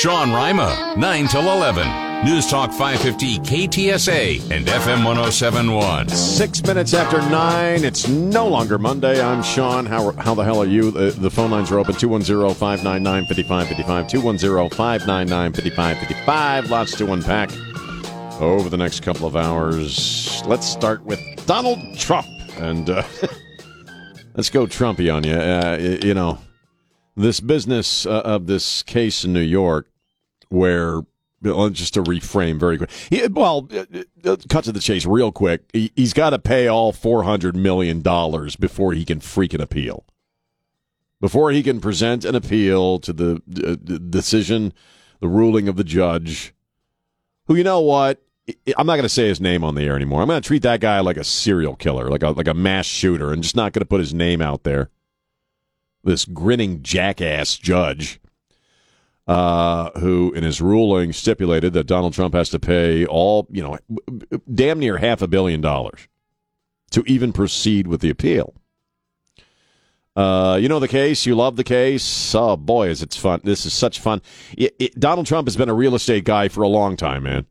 Sean Rima, 9 till 11. News Talk 550 KTSA and FM 1071. Six minutes after nine. It's no longer Monday. I'm Sean. How, how the hell are you? The, the phone lines are open 210 599 5555. 210 599 5555. Lots to unpack over the next couple of hours. Let's start with Donald Trump. And uh, let's go Trumpy on you. Uh, you know, this business uh, of this case in New York where just to reframe very quick. He, well, uh, uh, cut to the chase real quick. He, has got to pay all four hundred million dollars before he can freaking appeal. Before he can present an appeal to the, uh, decision, the ruling of the judge, who you know what I'm not going to say his name on the air anymore. I'm going to treat that guy like a serial killer, like a like a mass shooter, and just not going to put his name out there. This grinning jackass judge, uh, who in his ruling stipulated that Donald Trump has to pay all, you know, damn near half a billion dollars to even proceed with the appeal. Uh, you know the case. You love the case. Oh boy, is it fun! This is such fun. It, it, Donald Trump has been a real estate guy for a long time, man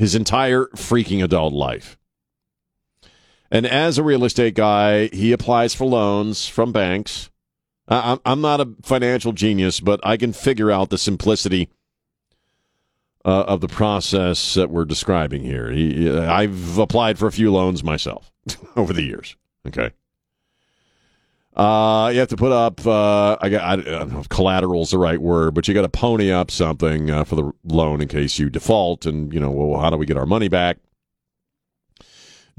his entire freaking adult life. And as a real estate guy, he applies for loans from banks. I'm not a financial genius, but I can figure out the simplicity uh, of the process that we're describing here. I've applied for a few loans myself over the years. Okay. Uh, you have to put up. Uh, I got I, don't know if the right word, but you got to pony up something uh, for the loan in case you default. And you know, well, how do we get our money back?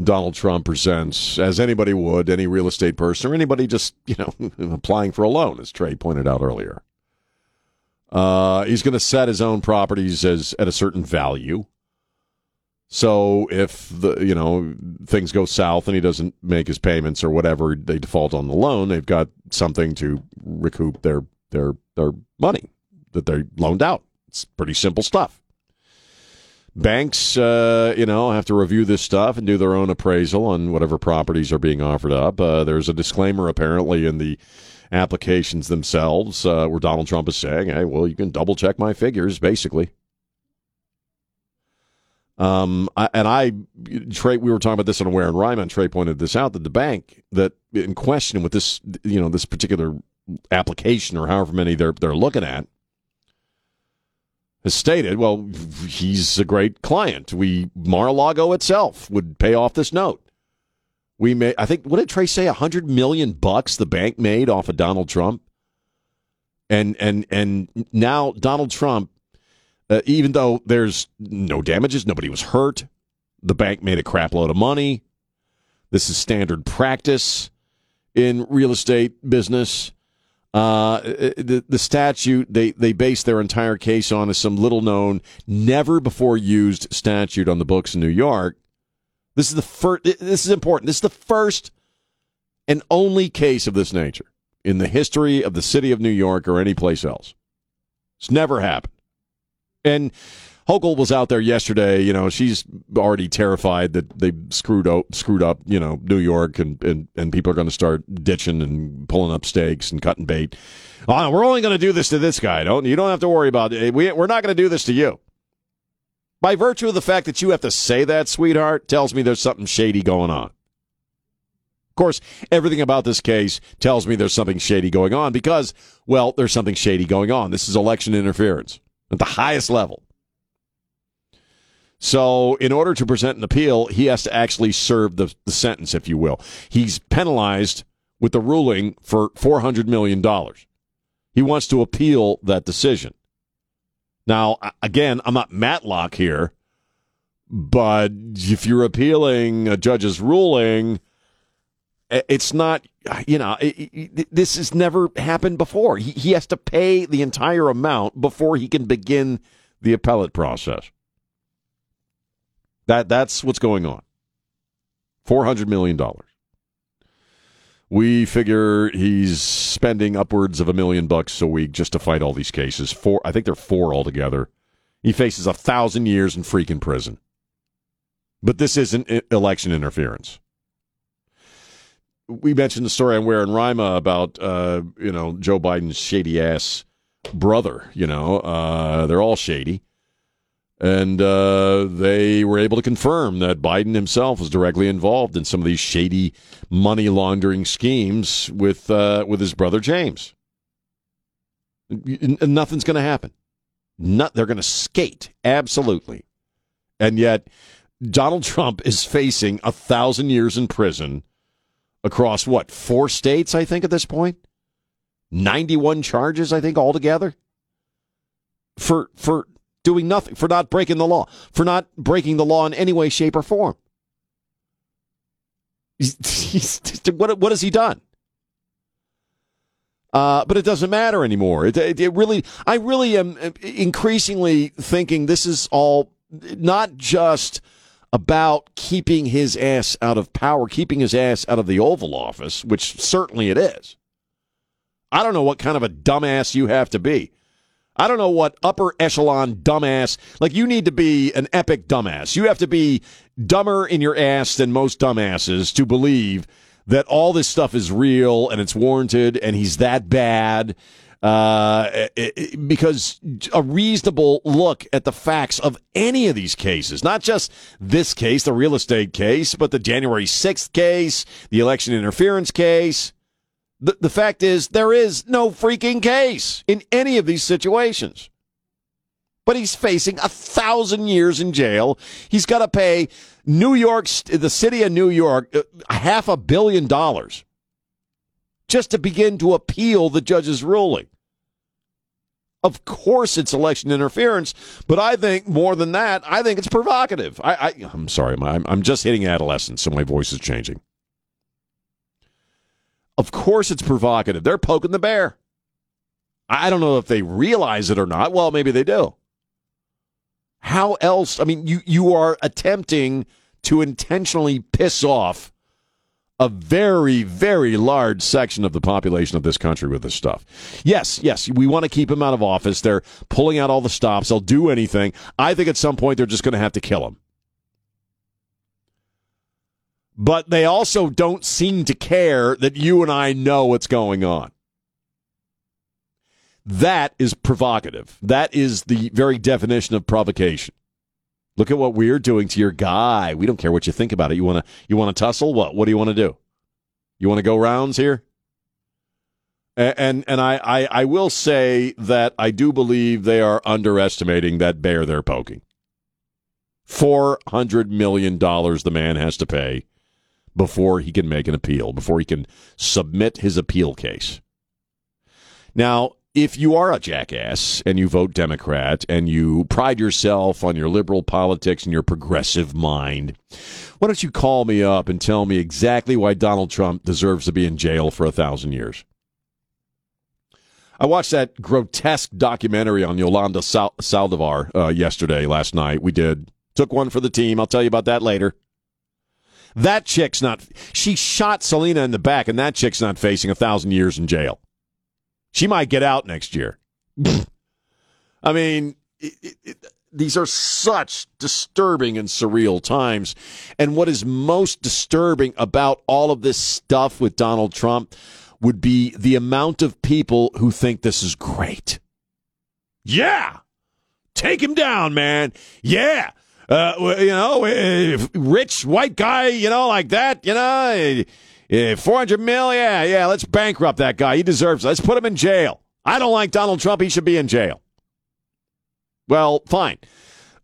Donald Trump presents, as anybody would, any real estate person or anybody just you know applying for a loan, as Trey pointed out earlier. Uh, he's going to set his own properties as at a certain value. So if the you know things go south and he doesn't make his payments or whatever, they default on the loan. They've got something to recoup their their their money that they loaned out. It's pretty simple stuff. Banks, uh, you know, have to review this stuff and do their own appraisal on whatever properties are being offered up. Uh, there's a disclaimer apparently in the applications themselves uh, where Donald Trump is saying, "Hey, well, you can double check my figures, basically." Um, I, and I, Trey, we were talking about this on Ware and Rima, and Trey pointed this out that the bank that in question with this, you know, this particular application or however many they're they're looking at has stated, well, he's a great client. We Mar-a-Lago itself would pay off this note. We may, I think, what did Trey say? A hundred million bucks the bank made off of Donald Trump, and and and now Donald Trump uh, even though there's no damages, nobody was hurt. The bank made a crap load of money. This is standard practice in real estate business. Uh, the, the statute they, they base their entire case on is some little known, never before used statute on the books in New York. This is the first. This is important. This is the first and only case of this nature in the history of the city of New York or any place else. It's never happened. And Hochul was out there yesterday. You know, she's already terrified that they screwed up, screwed up. You know, New York, and and, and people are going to start ditching and pulling up stakes and cutting bait. Oh, we're only going to do this to this guy. Don't you don't have to worry about it. We we're not going to do this to you. By virtue of the fact that you have to say that, sweetheart, tells me there's something shady going on. Of course, everything about this case tells me there's something shady going on because, well, there's something shady going on. This is election interference at the highest level. So, in order to present an appeal, he has to actually serve the, the sentence, if you will. He's penalized with the ruling for $400 million. He wants to appeal that decision. Now, again, I'm not Matlock here, but if you're appealing a judge's ruling, it's not you know this has never happened before he has to pay the entire amount before he can begin the appellate process that that's what's going on. 400 million dollars. We figure he's spending upwards of a million bucks a week just to fight all these cases. Four i think they're four altogether. He faces a thousand years in freaking prison. But this isn't election interference. We mentioned the story on Ware and Rima about uh, you know Joe Biden's shady ass brother. You know, uh, they're all shady. And uh, they were able to confirm that Biden himself was directly involved in some of these shady money laundering schemes with uh, with his brother James. Nothing's going to happen. Not, they're going to skate absolutely, and yet Donald Trump is facing a thousand years in prison across what four states? I think at this point, ninety-one charges. I think altogether for for doing nothing, for not breaking the law, for not breaking the law in any way, shape, or form. What, what has he done? Uh, but it doesn't matter anymore. It, it, it, really, I really am increasingly thinking this is all not just about keeping his ass out of power, keeping his ass out of the Oval Office, which certainly it is. I don't know what kind of a dumbass you have to be I don't know what upper echelon dumbass. Like you need to be an epic dumbass. You have to be dumber in your ass than most dumbasses to believe that all this stuff is real and it's warranted and he's that bad. Uh, it, it, because a reasonable look at the facts of any of these cases, not just this case, the real estate case, but the January 6th case, the election interference case, the, the fact is, there is no freaking case in any of these situations. But he's facing a thousand years in jail. He's got to pay New York, the city of New York, uh, half a billion dollars just to begin to appeal the judge's ruling. Of course, it's election interference, but I think more than that, I think it's provocative. I, I, am sorry, I'm, I'm just hitting adolescence, so my voice is changing. Of course, it's provocative. They're poking the bear. I don't know if they realize it or not. Well, maybe they do. How else? I mean, you, you are attempting to intentionally piss off a very, very large section of the population of this country with this stuff. Yes, yes, we want to keep him out of office. They're pulling out all the stops. They'll do anything. I think at some point they're just going to have to kill him but they also don't seem to care that you and I know what's going on. That is provocative. That is the very definition of provocation. Look at what we're doing to your guy. We don't care what you think about it. You want to you want to tussle? What? What do you want to do? You want to go rounds here? And and, and I, I, I will say that I do believe they are underestimating that bear they're poking. Four hundred million dollars the man has to pay before he can make an appeal, before he can submit his appeal case. Now, if you are a jackass and you vote Democrat and you pride yourself on your liberal politics and your progressive mind, why don't you call me up and tell me exactly why Donald Trump deserves to be in jail for a thousand years? I watched that grotesque documentary on Yolanda Sal- Saldivar uh, yesterday, last night. We did. Took one for the team. I'll tell you about that later. That chick's not. She shot Selena in the back, and that chick's not facing a thousand years in jail. She might get out next year. I mean, it, it, it, these are such disturbing and surreal times. And what is most disturbing about all of this stuff with Donald Trump would be the amount of people who think this is great. Yeah. Take him down, man. Yeah uh, you know, rich white guy, you know, like that, you know, uh, 400 mil, yeah, yeah, let's bankrupt that guy. He deserves it. Let's put him in jail. I don't like Donald Trump. He should be in jail. Well, fine.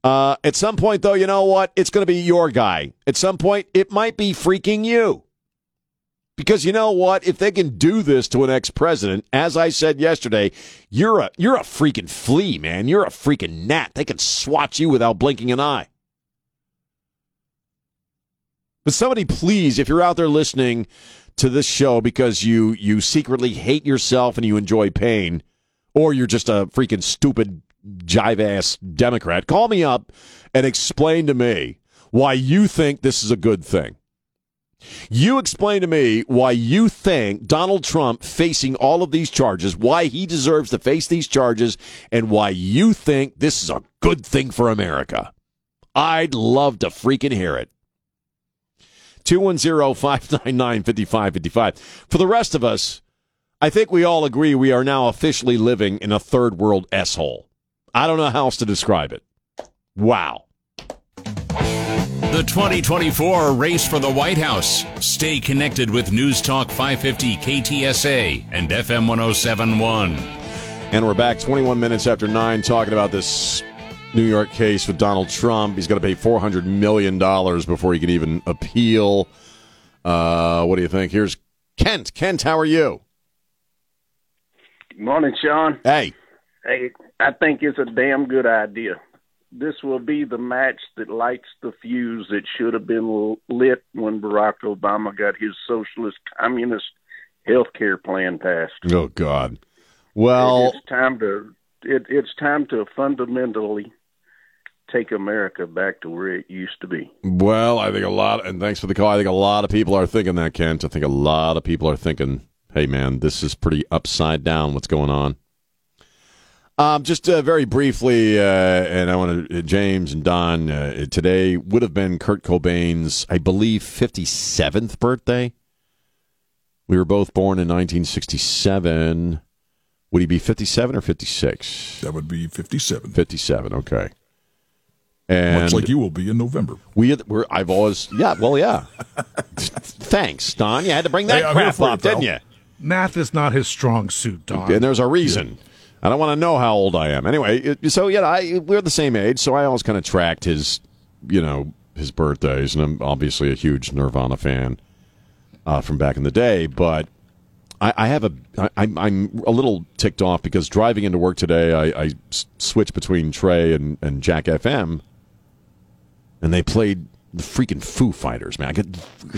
Uh, at some point, though, you know what? It's going to be your guy. At some point, it might be freaking you. Because you know what? If they can do this to an ex-president, as I said yesterday, you're a you're a freaking flea, man. You're a freaking gnat. They can swat you without blinking an eye. But somebody please, if you're out there listening to this show because you you secretly hate yourself and you enjoy pain, or you're just a freaking stupid jive ass Democrat, call me up and explain to me why you think this is a good thing. You explain to me why you think Donald Trump facing all of these charges, why he deserves to face these charges, and why you think this is a good thing for America. I'd love to freaking hear it. 210 599 5555. For the rest of us, I think we all agree we are now officially living in a third world S hole. I don't know how else to describe it. Wow. The 2024 race for the White House. Stay connected with News Talk 550 KTSA and FM 1071. And we're back 21 minutes after 9 talking about this New York case with Donald Trump. He's going to pay $400 million before he can even appeal. Uh, what do you think? Here's Kent. Kent, how are you? Good morning, Sean. Hey. Hey, I think it's a damn good idea. This will be the match that lights the fuse that should have been lit when Barack Obama got his socialist communist health care plan passed. Oh God. Well, it's time to it, it's time to fundamentally take America back to where it used to be. Well, I think a lot, and thanks for the call. I think a lot of people are thinking that, Kent. I think a lot of people are thinking, "Hey, man, this is pretty upside down. What's going on?" Um, just uh, very briefly, uh, and I want to, uh, James and Don, uh, today would have been Kurt Cobain's, I believe, 57th birthday. We were both born in 1967. Would he be 57 or 56? That would be 57. 57, okay. And Much like you will be in November. We, we're, I've always, yeah, well, yeah. Thanks, Don. You had to bring that hey, crap up, didn't you? Math is not his strong suit, Don. And there's a reason. I don't want to know how old I am. Anyway, so yeah, I, we're the same age, so I always kind of tracked his, you know, his birthdays, and I'm obviously a huge Nirvana fan uh, from back in the day. But I, I have a, I, I'm a little ticked off because driving into work today, I, I switched between Trey and, and Jack FM, and they played the freaking Foo Fighters. Man, I get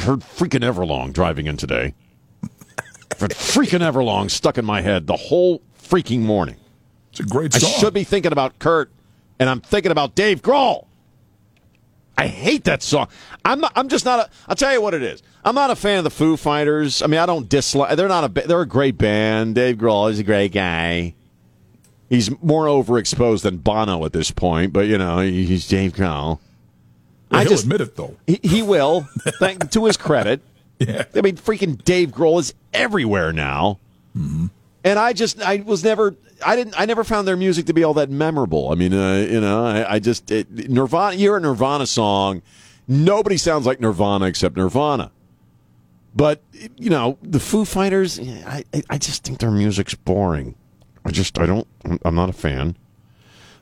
heard freaking Everlong driving in today. freaking Everlong stuck in my head the whole freaking morning. It's a great song. I should be thinking about Kurt, and I'm thinking about Dave Grohl. I hate that song. I'm not, I'm just not a. I'll tell you what it is. I'm not a fan of the Foo Fighters. I mean, I don't dislike. They're not a. They're a great band. Dave Grohl is a great guy. He's more overexposed than Bono at this point, but you know he's Dave Grohl. Well, I just admit it though. He, he will. thank to his credit. Yeah. I mean, freaking Dave Grohl is everywhere now. Mm-hmm and I just I was never I didn't I never found their music to be all that memorable. I mean, uh, you know, I, I just it, Nirvana. You hear a Nirvana song, nobody sounds like Nirvana except Nirvana. But you know, the Foo Fighters, I I just think their music's boring. I just I don't I'm not a fan.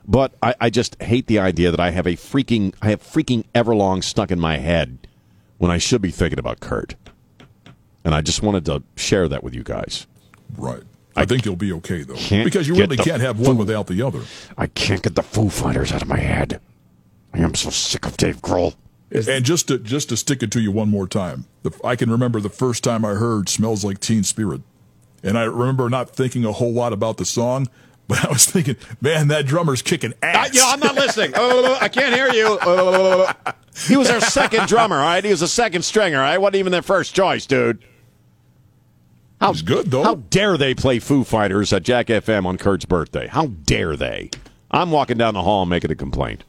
But I, I just hate the idea that I have a freaking I have freaking Everlong stuck in my head when I should be thinking about Kurt. And I just wanted to share that with you guys. Right. I, think you'll be okay though, because you really can't have one without the other. I can't get the Foo Fighters out of my head. I am so sick of Dave Grohl. And just to just to stick it to you one more time, the, I can remember the first time I heard "Smells Like Teen Spirit," and I remember not thinking a whole lot about the song, but I was thinking, "Man, that drummer's kicking ass." Uh, yeah, I'm not listening. oh, I can't hear you. he was their second drummer, all right. He was a second stringer, all right. wasn't even their first choice, dude. How He's good though. How dare they play Foo Fighters at Jack FM on Kurt's birthday? How dare they? I'm walking down the hall making a complaint.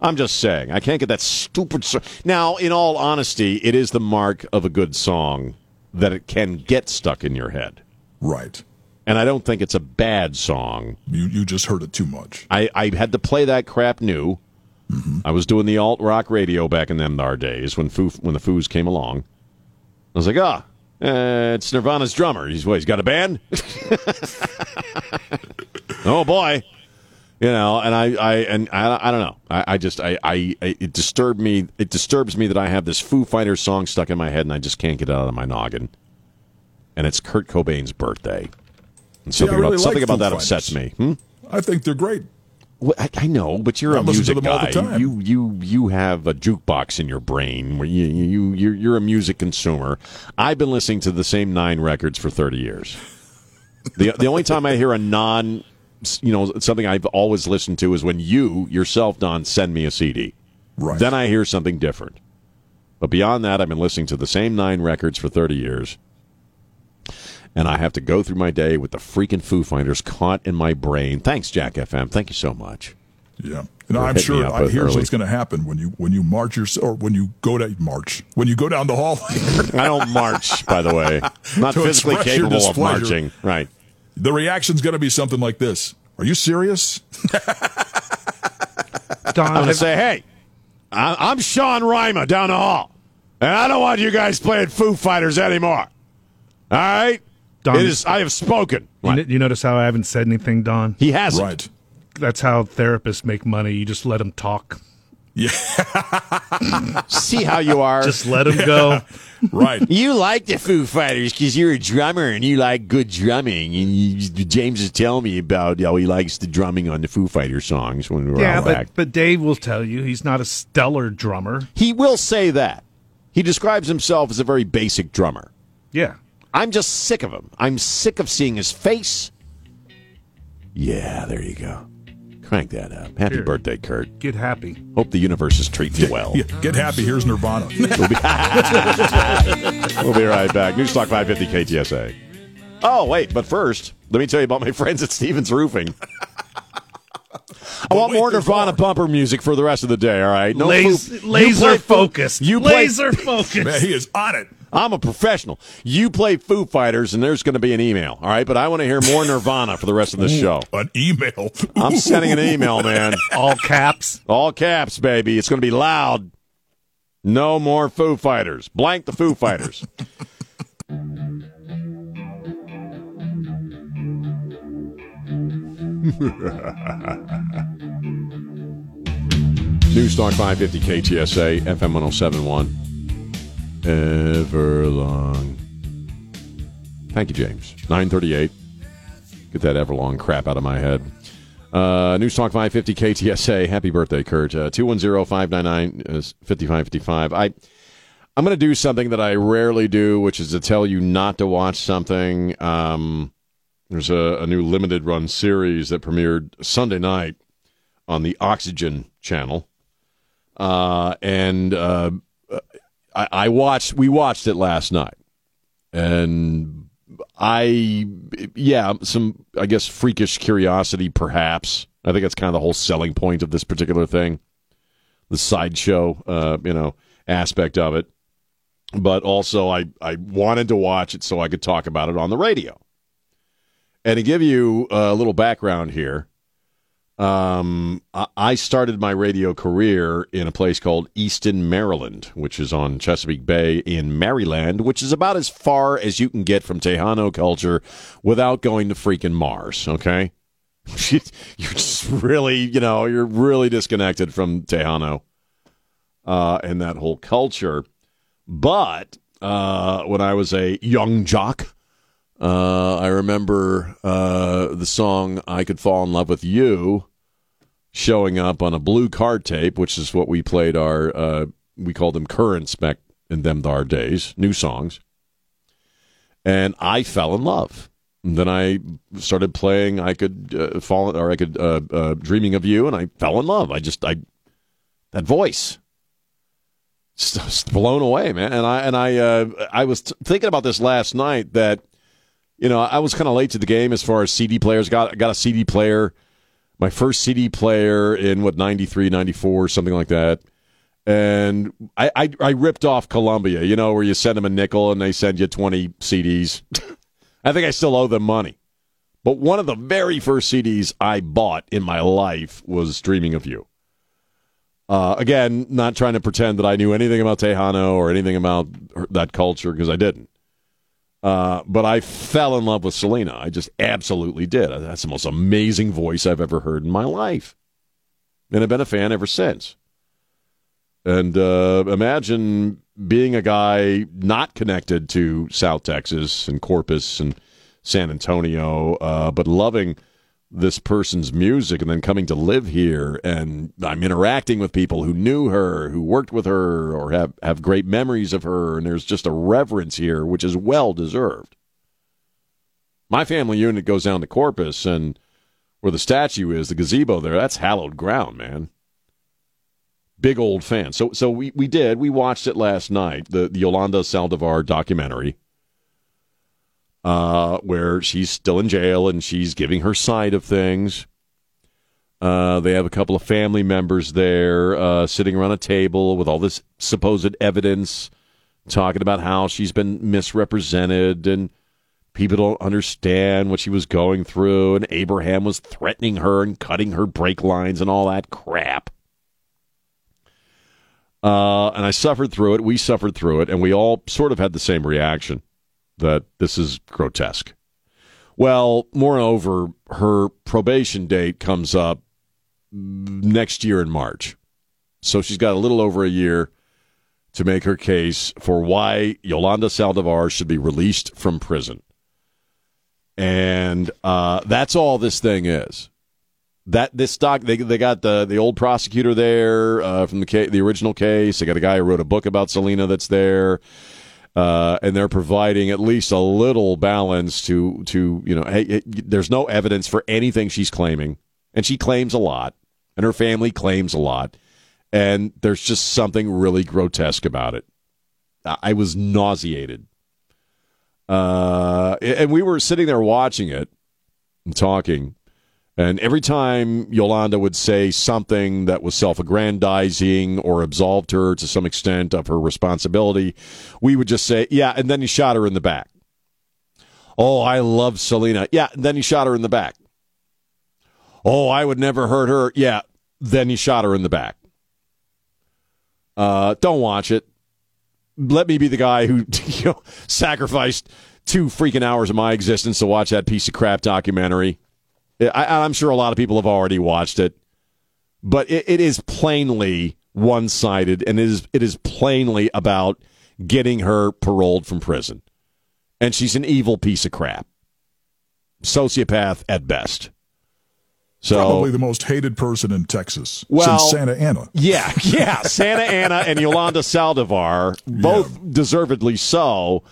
I'm just saying, I can't get that stupid. So- now, in all honesty, it is the mark of a good song that it can get stuck in your head. Right. And I don't think it's a bad song. You you just heard it too much. I, I had to play that crap new. Mm-hmm. I was doing the alt rock radio back in them our days when Foo, when the Foos came along. I was like, ah, uh, it's Nirvana's drummer. He's what? He's got a band. oh boy, you know. And I, I, and I, I don't know. I, I just, I, I, it disturbed me. It disturbs me that I have this Foo Fighters song stuck in my head and I just can't get it out of my noggin. And it's Kurt Cobain's birthday. And something really about, something like about that Fighters. upsets me. Hmm? I think they're great. Well, I, I, know, but you're I a music guy. You you you have a jukebox in your brain where you you you're, you're a music consumer. I've been listening to the same nine records for thirty years. the The only time I hear a non, you know, something I've always listened to is when you yourself, Don, send me a CD. Right. Then I hear something different. But beyond that, I've been listening to the same nine records for thirty years and I have to go through my day with the freaking Foo Fighters caught in my brain. Thanks, Jack FM. Thank you so much. Yeah. And I'm sure I, with here's early. what's going to happen when you when you march your or when you go to march when you go down the hall. I don't march, by the way. Not physically capable of marching. Right. the reaction's going to be something like this: Are you serious? Don, I'm going to say, hey, I- I'm Sean Rima down the hall, and I don't want you guys playing Foo Fighters anymore. All right? Don- it is, I have spoken. you, n- you notice how I haven't said anything, Don? He hasn't. right. That's how therapists make money. You just let them talk. Yeah. See how you are. Just let them go. Right. You like the Foo Fighters because you're a drummer and you like good drumming. And you, James is telling me about how he likes the drumming on the Foo Fighter songs when we were yeah, out but, back. but Dave will tell you he's not a stellar drummer. He will say that. He describes himself as a very basic drummer. Yeah. I'm just sick of him. I'm sick of seeing his face. Yeah, there you go. Crank that up. Happy Here. birthday, Kurt. Get happy. Hope the universe is treating you well. Yeah, get happy. Here's Nirvana. We'll be, we'll be right back. Newstalk 550 KTSA. Oh, wait, but first, let me tell you about my friends at Stevens Roofing. I want more Nirvana bumper music for the rest of the day, all right? No laser you laser play focused. You play, laser focused. Man, he is on it. I'm a professional. You play Foo Fighters, and there's going to be an email, all right? But I want to hear more Nirvana for the rest of the show. An email. I'm sending an email, man. All caps. All caps, baby. It's going to be loud. No more Foo Fighters. Blank the Foo Fighters. Newstalk 550 KTSA, FM 1071. Everlong. Thank you, James. 938. Get that Everlong crap out of my head. Uh, News Talk 550 KTSA. Happy birthday, Kurt. Uh, 210-599-5555. I, I'm going to do something that I rarely do, which is to tell you not to watch something. Um, there's a, a new limited run series that premiered Sunday night on the Oxygen channel. Uh, and uh, I, I watched, we watched it last night. And I, yeah, some, I guess, freakish curiosity, perhaps. I think that's kind of the whole selling point of this particular thing, the sideshow, uh, you know, aspect of it. But also, I, I wanted to watch it so I could talk about it on the radio. And to give you a little background here, um, I- started my radio career in a place called Easton, Maryland, which is on Chesapeake Bay in Maryland, which is about as far as you can get from Tejano culture without going to freaking Mars. Okay, you're just really, you know, you're really disconnected from Tejano uh, and that whole culture. But uh, when I was a young jock, uh, I remember uh, the song "I Could Fall in Love with You" showing up on a blue card tape, which is what we played our uh, we called them currents back in them thar days, new songs. And I fell in love. And then I started playing "I Could uh, Fall" or "I Could uh, Dreaming of You," and I fell in love. I just I that voice blown away, man. And I and I uh, I was t- thinking about this last night that you know I was kind of late to the game as far as CD players. Got got a CD player, my first CD player in what 93, 94, something like that. And I, I I ripped off Columbia, you know, where you send them a nickel and they send you twenty CDs. I think I still owe them money. But one of the very first CDs I bought in my life was Dreaming of You. Uh, again, not trying to pretend that I knew anything about Tejano or anything about that culture because I didn't. Uh, but I fell in love with Selena. I just absolutely did. That's the most amazing voice I've ever heard in my life. And I've been a fan ever since. And uh, imagine being a guy not connected to South Texas and Corpus and San Antonio, uh, but loving this person's music and then coming to live here and I'm interacting with people who knew her, who worked with her or have, have great memories of her and there's just a reverence here which is well deserved. My family unit goes down to Corpus and where the statue is, the gazebo there, that's hallowed ground, man. Big old fan. So so we, we did. We watched it last night, the, the Yolanda Saldivar documentary uh, where she's still in jail and she's giving her side of things. Uh, they have a couple of family members there uh, sitting around a table with all this supposed evidence, talking about how she's been misrepresented and people don't understand what she was going through, and Abraham was threatening her and cutting her brake lines and all that crap. Uh, and I suffered through it. We suffered through it, and we all sort of had the same reaction that this is grotesque. Well, moreover, her probation date comes up next year in March. So she's got a little over a year to make her case for why Yolanda Saldivar should be released from prison. And uh, that's all this thing is. That this doc they they got the the old prosecutor there uh, from the ca- the original case. They got a guy who wrote a book about Selena that's there. Uh, and they're providing at least a little balance to to you know hey it, there's no evidence for anything she's claiming. And she claims a lot. And her family claims a lot. And there's just something really grotesque about it. I was nauseated. Uh, and we were sitting there watching it and talking and every time Yolanda would say something that was self aggrandizing or absolved her to some extent of her responsibility, we would just say, Yeah, and then he shot her in the back. Oh, I love Selena. Yeah, and then he shot her in the back. Oh, I would never hurt her. Yeah, then he shot her in the back. Uh, don't watch it. Let me be the guy who you know, sacrificed two freaking hours of my existence to watch that piece of crap documentary. I, am sure a lot of people have already watched it, but it, it is plainly one sided, and it is it is plainly about getting her paroled from prison, and she's an evil piece of crap, sociopath at best. So, Probably the most hated person in Texas well, since Santa Anna. Yeah, yeah, Santa Anna and Yolanda Saldivar, both yeah. deservedly so.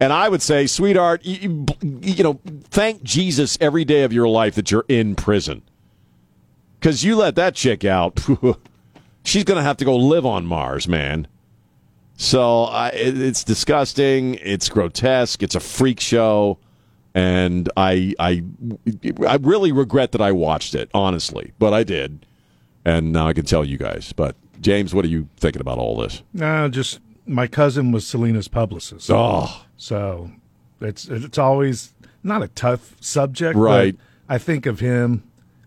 And I would say, sweetheart, you, you, know, thank Jesus every day of your life that you're in prison. Because you let that chick out, she's going to have to go live on Mars, man. So uh, it, it's disgusting. It's grotesque. It's a freak show. And I, I, I really regret that I watched it, honestly, but I did, and now I can tell you guys. But James, what are you thinking about all this? No, just my cousin was Selena's publicist. Oh, so it's it's always not a tough subject, right? I think of him,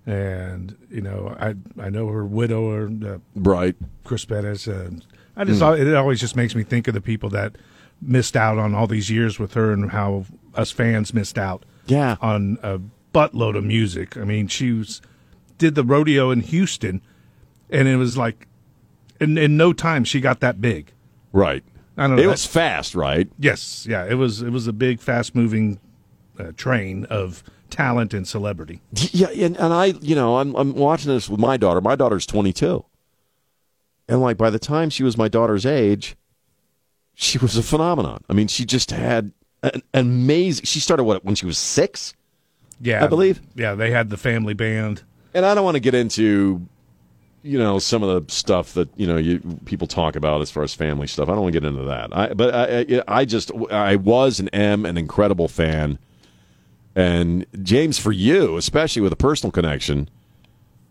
and you know, I I know her widower, uh, right? Chris Pérez, and I just mm. it always just makes me think of the people that missed out on all these years with her, and how us fans missed out, yeah, on a buttload of music. I mean, she was did the rodeo in Houston, and it was like in in no time she got that big, right? I don't know. It was fast, right? Yes, yeah. It was. It was a big, fast-moving uh, train of talent and celebrity. Yeah, and, and I, you know, I'm I'm watching this with my daughter. My daughter's 22, and like by the time she was my daughter's age, she was a phenomenon. I mean, she just had an, an amazing. She started what when she was six. Yeah, I believe. Yeah, they had the family band. And I don't want to get into you know some of the stuff that you know you people talk about as far as family stuff. I don't want to get into that. I, but I, I just I was and am an incredible fan, and James, for you especially with a personal connection,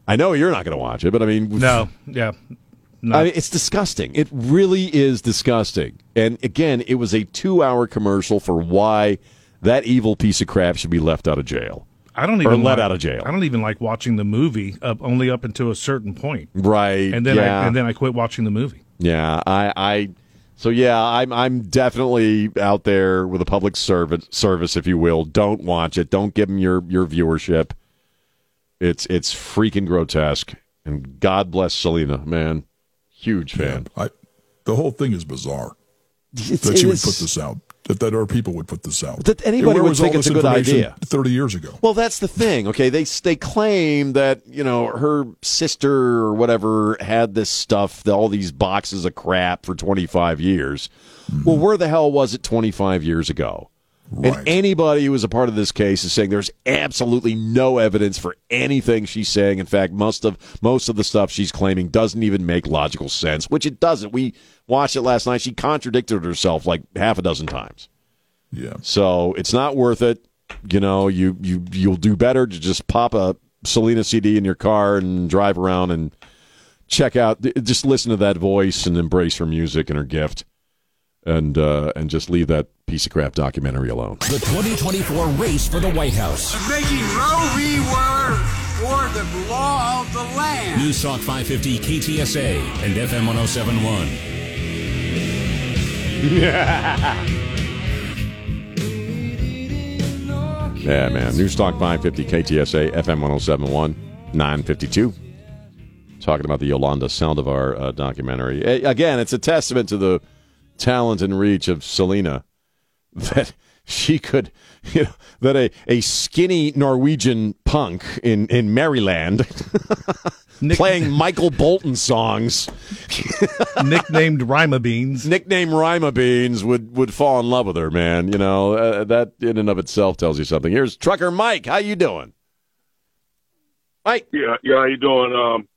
I know you're not going to watch it, but I mean, no, yeah. No. I mean, it's disgusting. It really is disgusting. And again, it was a two-hour commercial for why that evil piece of crap should be left out of jail. I don't even let like, out of jail. I don't even like watching the movie up only up until a certain point. Right. And then yeah. I, and then I quit watching the movie. Yeah, I, I so yeah, I'm I'm definitely out there with a public service service, if you will. Don't watch it. Don't give them your your viewership. It's it's freaking grotesque. And God bless Selena, man. Huge fan. Yeah, I, the whole thing is bizarre it's, that she would put this out that, that our people would put this out. That anybody would think it's a good idea. Thirty years ago. Well, that's the thing. Okay, they they claim that you know her sister or whatever had this stuff, all these boxes of crap for twenty five years. Mm-hmm. Well, where the hell was it twenty five years ago? Right. And anybody who was a part of this case is saying there's absolutely no evidence for anything she's saying. In fact, most of most of the stuff she's claiming doesn't even make logical sense, which it doesn't. We watched it last night. She contradicted herself like half a dozen times. Yeah. So it's not worth it. You know, you you you'll do better to just pop a Selena CD in your car and drive around and check out. Just listen to that voice and embrace her music and her gift, and uh, and just leave that piece of crap documentary alone. The 2024 race for the White House. Making Roe v. Wade for the law of the land. News Talk 550 KTSA and FM 1071. Yeah, man. Newstalk 550 KTSA FM 1071 952. Talking about the Yolanda Saldivar uh, documentary. Again, it's a testament to the talent and reach of Selena that she could, you know, that a, a skinny Norwegian punk in, in Maryland Nick- playing Michael Bolton songs, nicknamed Rima Beans. nickname Rima Beans, would, would fall in love with her, man. You know, uh, that in and of itself tells you something. Here's Trucker Mike. How you doing? Mike. Yeah, yeah. How you doing? Um,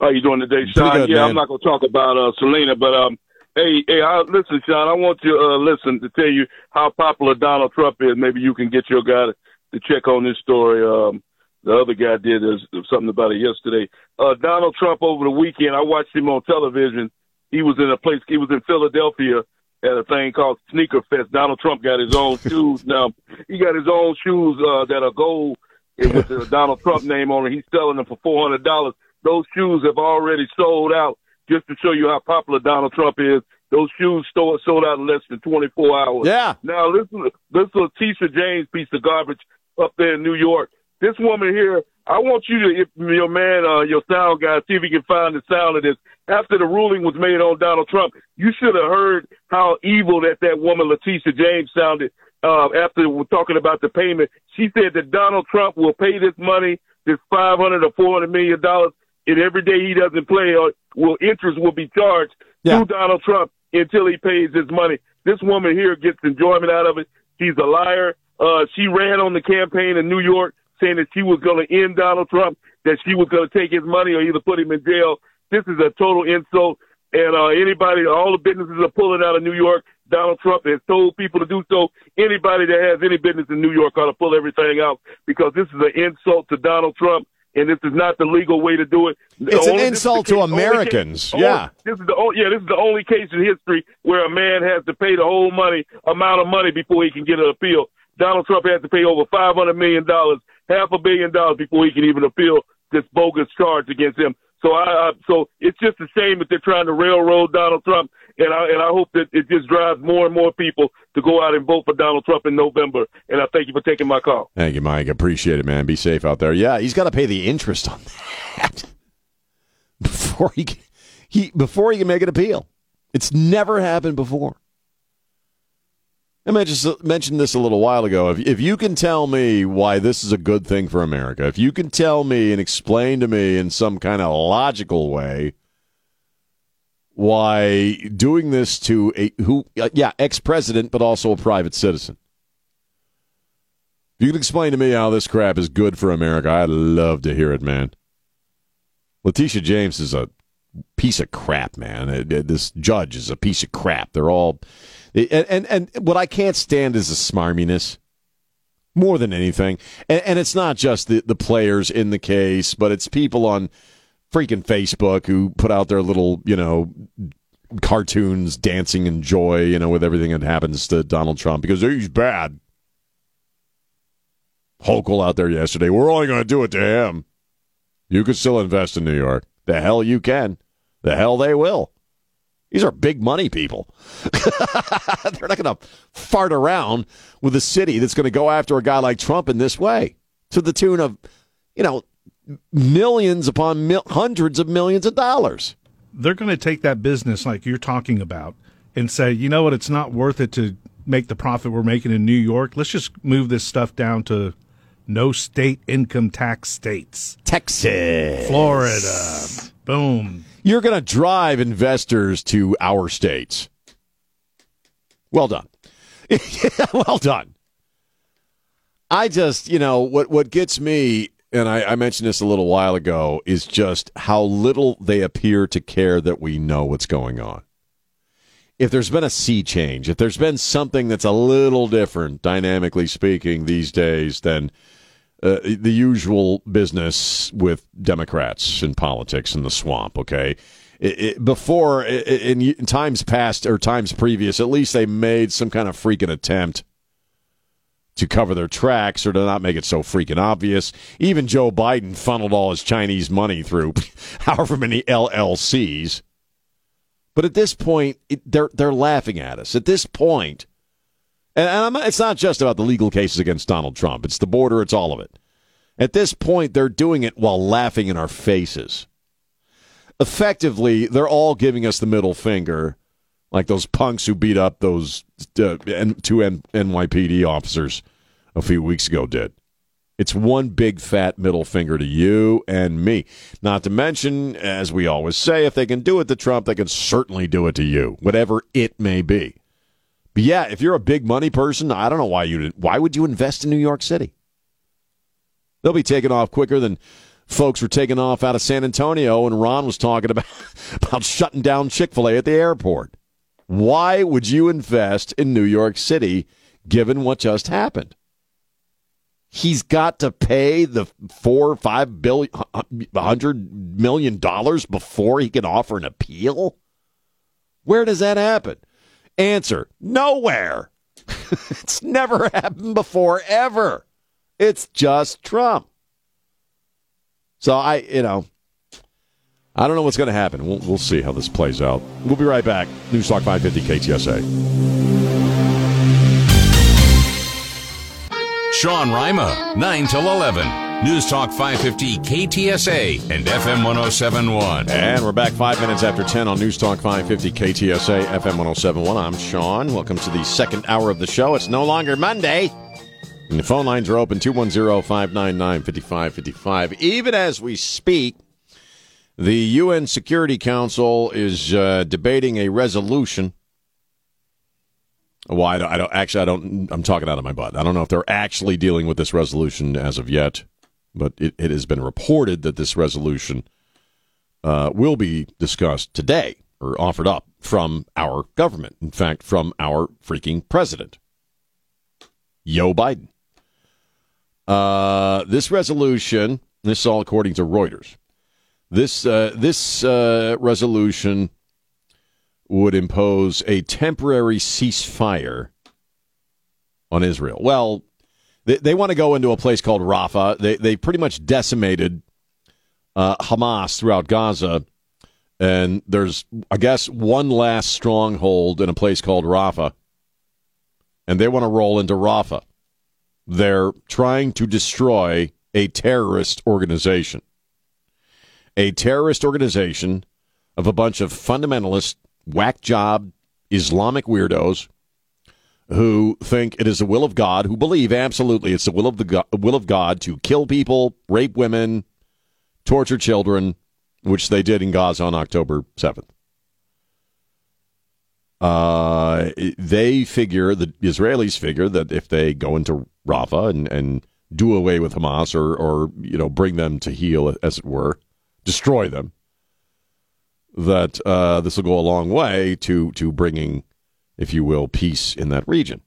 how you doing today, Pretty Sean? good, yeah, man. I'm not gonna talk about uh, Selena, but um, hey, hey, I, listen, Sean. I want you uh, listen to tell you how popular Donald Trump is. Maybe you can get your guy to, check on this story. Um, the other guy did is, something about it yesterday. Uh, Donald Trump over the weekend. I watched him on television. He was in a place. He was in Philadelphia at a thing called Sneaker Fest. Donald Trump got his own shoes. Now he got his own shoes uh, that are gold with the Donald Trump name on it. He's selling them for four hundred dollars. Those shoes have already sold out. Just to show you how popular Donald Trump is, those shoes sold sold out in less than twenty four hours. Yeah. Now listen, this Letitia James piece of garbage up there in New York. This woman here, I want you to, if your man, uh, your sound guy, see if he can find the sound of this. After the ruling was made on Donald Trump, you should have heard how evil that that woman Letitia James sounded. Uh, after we're talking about the payment, she said that Donald Trump will pay this money, this five hundred or four hundred million dollars, and every day he doesn't play, or will interest will be charged Yeah. to Donald Trump until he pays his money. This woman here gets enjoyment out of it. She's a liar. Uh, she ran on the campaign in New York saying that she was going to end Donald Trump, that she was going to take his money or either put him in jail. This is a total insult. And uh, anybody, all the businesses are pulling out of New York. Donald Trump has told people to do so. Anybody that has any business in New York ought to pull everything out because this is an insult to Donald Trump, and this is not the legal way to do it. It's an Only- is insult to Americans. case- Yeah. this is the only, yeah, this is the only case in history where a man has to pay the whole money amount of money before he can get an appeal. Donald Trump has to pay over five hundred million dollars, half a billion dollars before he can even appeal this bogus charge against him. So I, so it's just a shame that they're trying to railroad Donald Trump, and I and I hope that it just drives more and more people to go out and vote for Donald Trump in November. And I thank you for taking my call. Thank you, Mike. Appreciate it, man. Be safe out there. Yeah, he's got to pay the interest on that before he can, he before he can make an appeal. It's never happened before. I mentioned mentioned this a little while ago. If if you can tell me why this is a good thing for America, if you can tell me and explain to me in some kind of logical way why doing this to a who yeah ex president but also a private citizen if you can explain to me how this crap is good for America, I'd love to hear it, man. Letitia James is a piece of crap, man. This judge is a piece of crap. They're all, and and, and what I can't stand is the smarminess more than anything. And, and it's not just the, the players in the case, but it's people on freaking Facebook who put out their little, you know, cartoons dancing in joy, you know, with everything that happens to Donald Trump because he's bad. Hochul out there yesterday. We're only going to do it to him. You could still invest in New York. The hell you can. The hell they will. These are big money people. They're not going to fart around with a city that's going to go after a guy like Trump in this way to the tune of, you know, millions upon mil- hundreds of millions of dollars. They're going to take that business like you're talking about and say, you know what, it's not worth it to make the profit we're making in New York. Let's just move this stuff down to no state income tax states. Texas. Florida. Boom. You're going to drive investors to our states. Well done. well done. I just, you know, what what gets me, and I, I mentioned this a little while ago, is just how little they appear to care that we know what's going on. If there's been a sea change, if there's been something that's a little different, dynamically speaking, these days, then uh, the usual business with Democrats in politics in the swamp. Okay, it, it, before in, in times past or times previous, at least they made some kind of freaking attempt to cover their tracks or to not make it so freaking obvious. Even Joe Biden funneled all his Chinese money through however many LLCs. But at this point, it, they're they're laughing at us. At this point, and, it's not just about the legal cases against Donald Trump. It's the border. It's all of it. At this point, they're doing it while laughing in our faces. Effectively, they're all giving us the middle finger, like those punks who beat up those uh, two N- NYPD officers a few weeks ago did. It's one big fat middle finger to you and me. Not to mention, as we always say, if they can do it to Trump, they can certainly do it to you, whatever it may be. But yeah, if you're a big money person, I don't know why you why would you invest in New York City? They'll be taken off quicker than folks were taken off out of San Antonio and Ron was talking about about shutting down Chick-fil-A at the airport. Why would you invest in New York City given what just happened? he's got to pay the four or five billion hundred million dollars before he can offer an appeal? Where does that happen? Answer nowhere. it's never happened before, ever. It's just Trump. So I, you know, I don't know what's going to happen. We'll, we'll see how this plays out. We'll be right back. News Talk 550 KTSA. Sean Rima, 9 till 11. News Talk 550 KTSA and FM 1071. And we're back five minutes after 10 on News Talk 550 KTSA, FM 1071. I'm Sean. Welcome to the second hour of the show. It's no longer Monday. And the phone lines are open 210 599 5555. Even as we speak, the UN Security Council is uh, debating a resolution well, I don't, I don't, actually. I don't. I'm talking out of my butt. I don't know if they're actually dealing with this resolution as of yet, but it, it has been reported that this resolution uh, will be discussed today or offered up from our government. In fact, from our freaking president, Joe Biden. Uh, this resolution. This is all according to Reuters. This uh, this uh, resolution would impose a temporary ceasefire on Israel. Well, they, they want to go into a place called Rafah. They, they pretty much decimated uh, Hamas throughout Gaza. And there's, I guess, one last stronghold in a place called Rafah. And they want to roll into Rafah. They're trying to destroy a terrorist organization. A terrorist organization of a bunch of fundamentalist whack job Islamic weirdos who think it is the will of God, who believe absolutely it's the will of the God, will of God to kill people, rape women, torture children, which they did in Gaza on October seventh. Uh, they figure the Israelis figure that if they go into Rafah and, and do away with Hamas or or you know bring them to heel as it were, destroy them, that uh, this will go a long way to to bringing, if you will, peace in that region,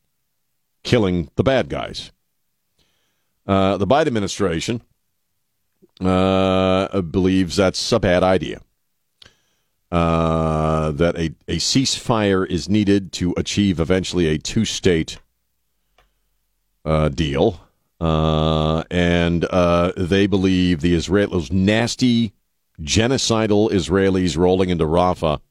killing the bad guys. Uh, the Biden administration uh, believes that's a bad idea. Uh, that a, a ceasefire is needed to achieve eventually a two state uh, deal. Uh, and they believe the Israelis nasty genocidal Israelis rolling into Rafah.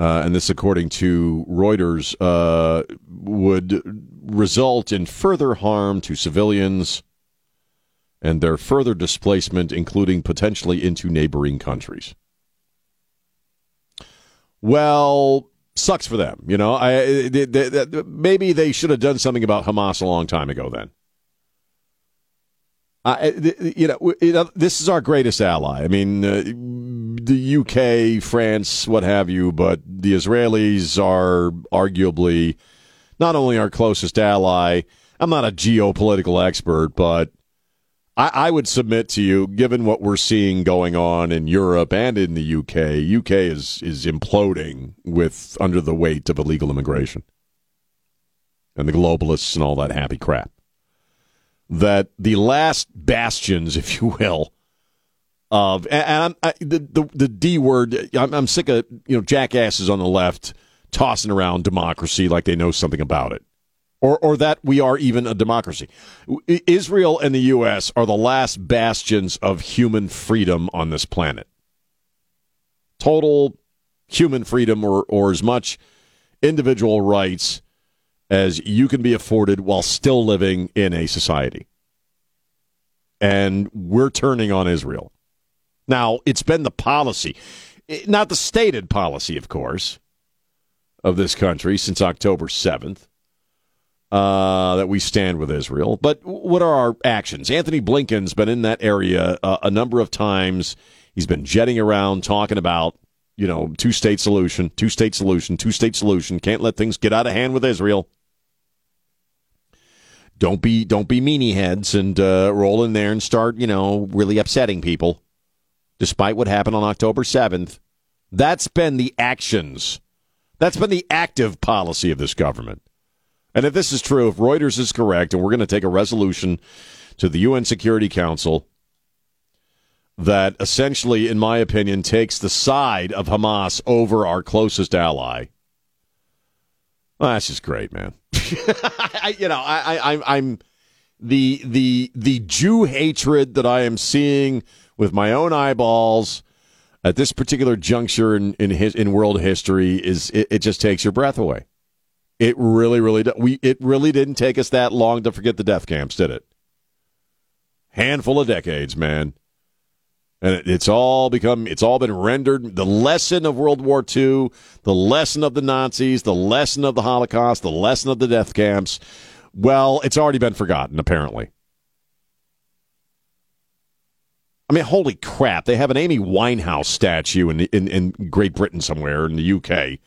Uh, and this, according to Reuters, uh, would result in further harm to civilians and their further displacement, including potentially into neighboring countries. Well, sucks for them. You know, I, they, they, they, maybe they should have done something about Hamas a long time ago then. Uh, you know, you know, this is our greatest ally. I mean, uh, the UK, France, what have you, but the Israelis are arguably not only our closest ally. I'm not a geopolitical expert, but I, I would submit to you, given what we're seeing going on in Europe and in the UK, UK is is imploding with under the weight of illegal immigration and the globalists and all that happy crap. That the last bastions, if you will, of and I, the, the the D word. I'm, I'm sick of you know jackasses on the left tossing around democracy like they know something about it, or or that we are even a democracy. Israel and the U.S. are the last bastions of human freedom on this planet. Total human freedom, or or as much individual rights as you can be afforded while still living in a society. And we're turning on Israel. Now, it's been the policy, not the stated policy, of course, of this country since October 7th. Uh, that we stand with Israel. But what are our actions? Antony Blinken's been in that area uh, a number of times. He's been jetting around talking about, you know, two state solution, two state solution, two state solution. Can't let things get out of hand with Israel. Don't be don't be meanie heads and uh, roll in there and start, you know, really upsetting people despite what happened on October 7th. That's been the actions. That's been the active policy of this government. And if this is true, if Reuters is correct, and we're going to take a resolution to the UN Security Council that essentially, in my opinion, takes the side of Hamas over our closest ally. Well, that's just great, man. I, you know, I, I, I'm the the the Jew hatred that I am seeing with my own eyeballs at this particular juncture in in, his, in world history is it, it, just takes your breath away. It really, really we it really didn't take us that long to forget the death camps, did it? Handful of decades, man. And it's all become it's all been rendered the lesson of World War II, the lesson of the Nazis, the lesson of the Holocaust, the lesson of the death camps. Well, it's already been forgotten, apparently. I mean, holy crap! They have an Amy Winehouse statue in, in in Great Britain somewhere in the UK,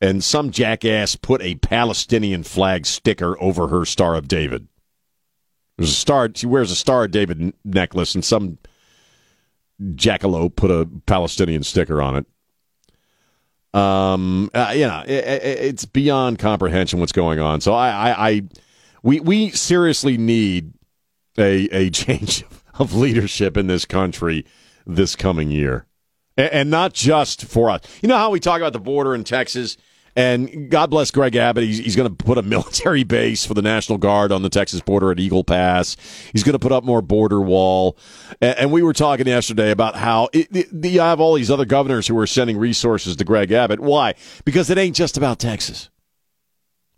and some jackass put a Palestinian flag sticker over her Star of David. There's a star. She wears a Star of David necklace, and some jackalope put a Palestinian sticker on it. Um, uh, you know, it, it, it's beyond comprehension what's going on. So I, I, I we we seriously need a a change of leadership in this country this coming year. And, and not just for us. You know how we talk about the border in Texas? And God bless Greg Abbott. He's, he's going to put a military base for the National Guard on the Texas border at Eagle Pass. He's going to put up more border wall. And, and we were talking yesterday about how it, it, you have all these other governors who are sending resources to Greg Abbott. Why? Because it ain't just about Texas.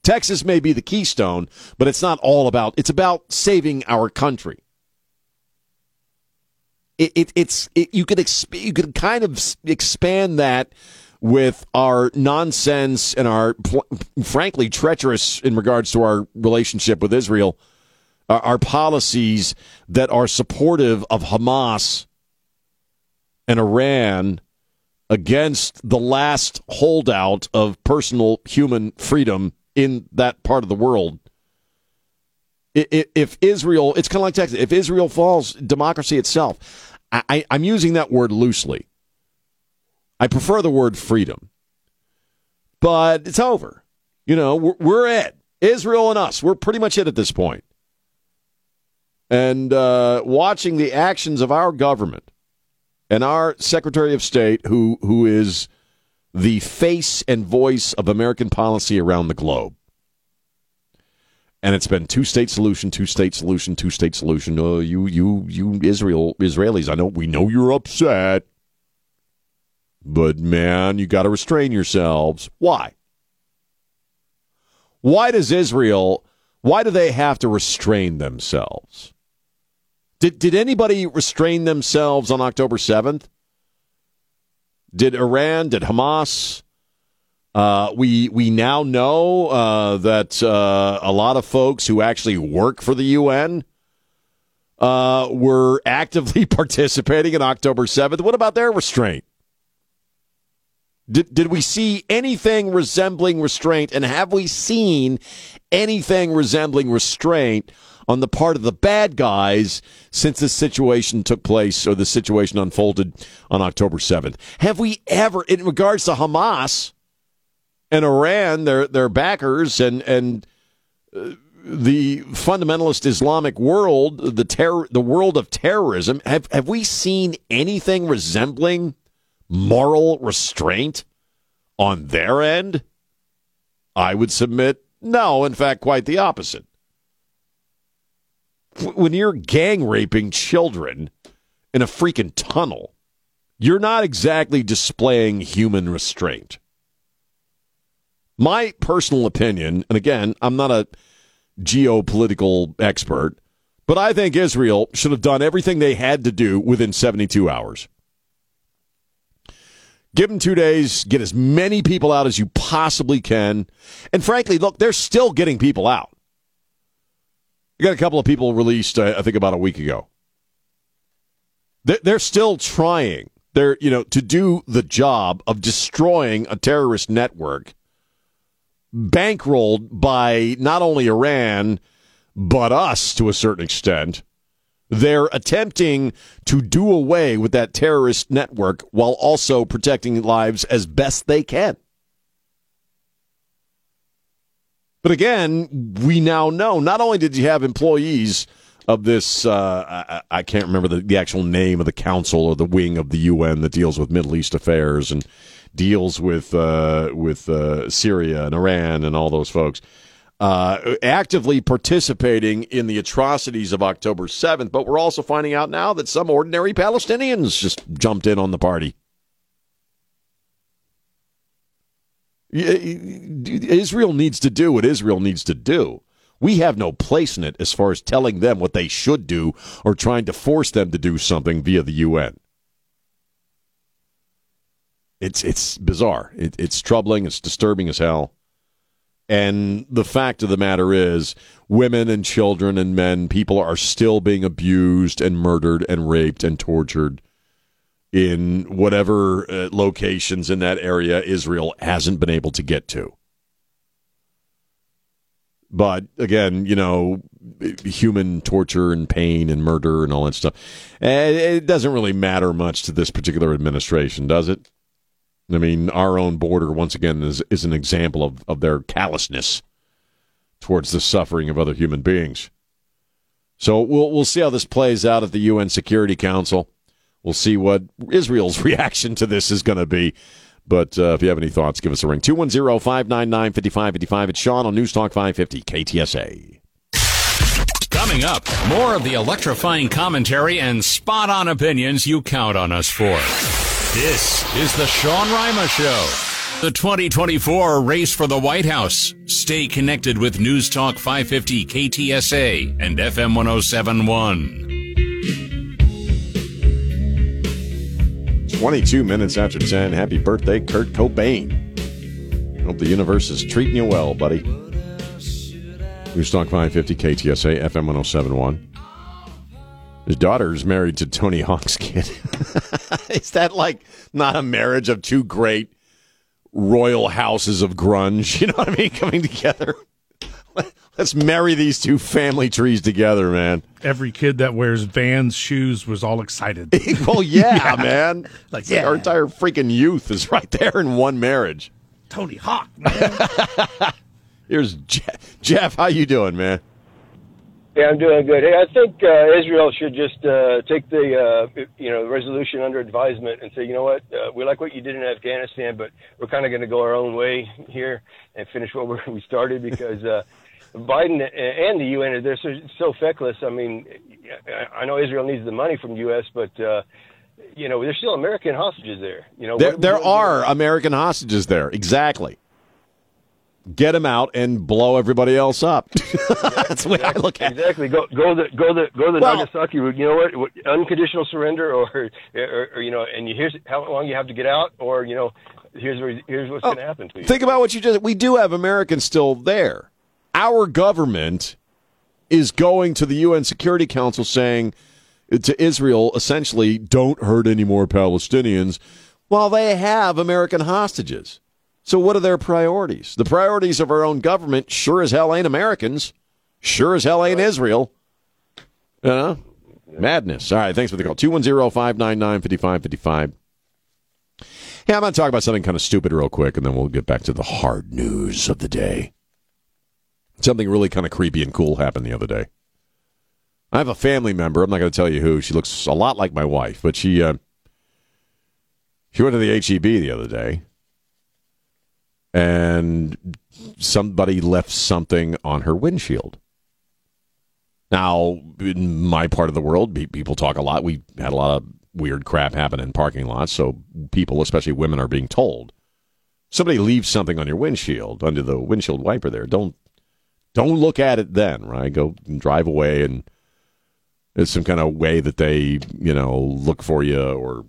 Texas may be the keystone, but it's not all about, it's about saving our country it, it it's it, you could exp- you could kind of expand that with our nonsense and our pl- frankly treacherous in regards to our relationship with Israel, our, our policies that are supportive of Hamas and Iran against the last holdout of personal human freedom in that part of the world. If Israel, it's kind of like Texas. If Israel falls, democracy itself. I, I'm using that word loosely. I prefer the word freedom. But it's over. You know, we're, we're it. Israel and us. We're pretty much it at this point. And uh, watching the actions of our government and our Secretary of State, who who is the face and voice of American policy around the globe. And it's been two state solution, two state solution, two state solution. Uh, you, you, you, Israel, Israelis. I know we know you're upset, but man, you got to restrain yourselves. Why? Why does Israel? Why do they have to restrain themselves? Did did anybody restrain themselves on October seventh? Did Iran? Did Hamas? Uh, we we now know uh, that uh, a lot of folks who actually work for the UN uh, were actively participating in October seventh. What about their restraint? Did did we see anything resembling restraint, and have we seen anything resembling restraint on the part of the bad guys since this situation took place or the situation unfolded on October seventh? Have we ever, in regards to Hamas? and Iran, their their backers, and and uh, the fundamentalist Islamic world, the terror, the world of terrorism, have have we seen anything resembling moral restraint on their end? I would submit no. In fact, quite the opposite. When you're gang raping children in a freaking tunnel, you're not exactly displaying human restraint. My personal opinion, and again, I'm not a geopolitical expert, but I think Israel should have done everything they had to do within 72 hours. Give them two days, get as many people out as you possibly can. And frankly, look, they're still getting people out. You got a couple of people released, uh, I think, about a week ago. They're still trying. They're, you know, to do the job of destroying a terrorist network bankrolled by not only Iran, but us to a certain extent. They're attempting to do away with that terrorist network while also protecting lives as best they can. But again, we now know not only did you have employees of this, uh, I, I, can't remember the, the actual name of the council or the wing of the UN that deals with Middle East affairs and deals with uh, with uh, Syria and Iran and all those folks uh, actively participating in the atrocities of October 7th, but we're also finding out now that some ordinary Palestinians just jumped in on the party. Israel needs to do what Israel needs to do. We have no place in it as far as telling them what they should do or trying to force them to do something via the UN. It's it's bizarre. It, it's troubling. It's disturbing as hell. And the fact of the matter is, women and children and men, people are still being abused and murdered and raped and tortured in whatever uh, locations in that area Israel hasn't been able to get to. But again, you know, human torture and pain and murder and all that stuff, eh, it doesn't really matter much to this particular administration, does it? I mean, our own border, once again, is, is an example of, of their callousness towards the suffering of other human beings. So we'll, we'll see how this plays out at the UN Security Council. We'll see what Israel's reaction to this is going to be. But uh, if you have any thoughts, give us a ring. 210 599 5555. It's Sean on News Talk 550, KTSA. Coming up, more of the electrifying commentary and spot on opinions you count on us for. This is the Sean Rima Show. The 2024 race for the White House. Stay connected with News Talk 550 KTSA and FM 1071. 22 minutes after 10. Happy birthday, Kurt Cobain. Hope the universe is treating you well, buddy. News Talk 550 KTSA FM 1071. His daughter is married to Tony Hawk's kid. is that like not a marriage of two great royal houses of grunge? You know what I mean? Coming together. Let's marry these two family trees together, man. Every kid that wears Vans shoes was all excited. well, yeah, yeah. man. Like, yeah. our entire freaking youth is right there in one marriage. Tony Hawk, man. Here's Jeff. Jeff, how you doing, man? Yeah, I'm doing good. Hey, I think uh, Israel should just uh, take the uh, you know resolution under advisement and say, you know what, uh, we like what you did in Afghanistan, but we're kind of going to go our own way here and finish what we started because uh, Biden and the UN they're so, so feckless. I mean, I know Israel needs the money from U.S., but uh, you know there's still American hostages there. You know, there, there are American hostages there. Exactly get them out and blow everybody else up. That's the way I look at it. Exactly. Go go the go the go the well, Nagasaki route. You know what? Unconditional surrender, or, or, or you know, and you, here's how long you have to get out, or you know, here's where, here's what's oh, going to happen to you. Think about what you just. We do have Americans still there. Our government is going to the UN Security Council saying to Israel, essentially, don't hurt any more Palestinians, while they have American hostages. So, what are their priorities? The priorities of our own government sure as hell ain't Americans, sure as hell ain't Israel. You know? Madness. All right, thanks for the call. 210 599 5555. Yeah, I'm going to talk about something kind of stupid real quick, and then we'll get back to the hard news of the day. Something really kind of creepy and cool happened the other day. I have a family member. I'm not going to tell you who. She looks a lot like my wife, but she uh, she went to the HEB the other day, and somebody left something on her windshield. Now, in my part of the world, people talk a lot. We had a lot of weird crap happen in parking lots, so people, especially women, are being told somebody leaves something on your windshield under the windshield wiper there. Don't don't look at it then, right? Go and drive away, and it's some kind of way that they, you know, look for you or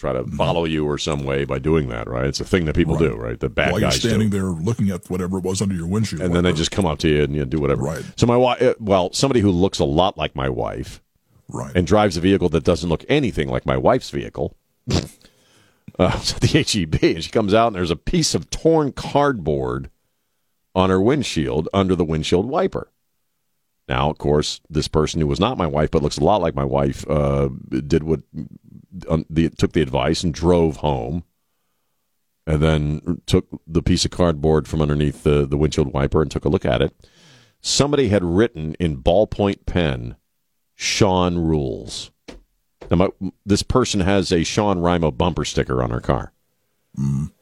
try to follow you or some way by doing that, right? It's a thing that people Right. do, right? The bad While you're guys do standing there looking at whatever it was under your windshield. and then they just come up to you and you know, do whatever. Right. So my wife, well, somebody who looks a lot like my wife, right. and drives a vehicle that doesn't look anything like my wife's vehicle. uh, it's at the HEB, and she comes out and there's a piece of torn cardboard on her windshield under the windshield wiper. Now, of course, this person who was not my wife but looks a lot like my wife uh, did what um, the, took the advice and drove home, and then took the piece of cardboard from underneath the, the windshield wiper and took a look at it. Somebody had written in ballpoint pen, "Sean rules." Now, my, this person has a Sean Rima bumper sticker on her car.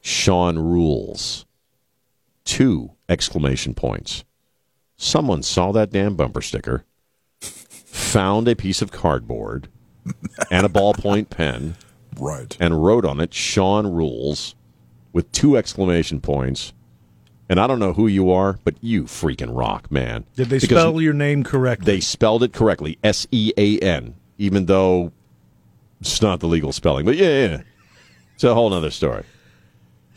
Sean rules. Two exclamation points. Someone saw that damn bumper sticker, found a piece of cardboard and a ballpoint pen, right. and wrote on it Sean rules with two exclamation points. And I don't know who you are, but you freaking rock, man. Did they Because spell your name correctly? They spelled it correctly, S E A N, even though it's not the legal spelling. But yeah, yeah, it's a whole other story.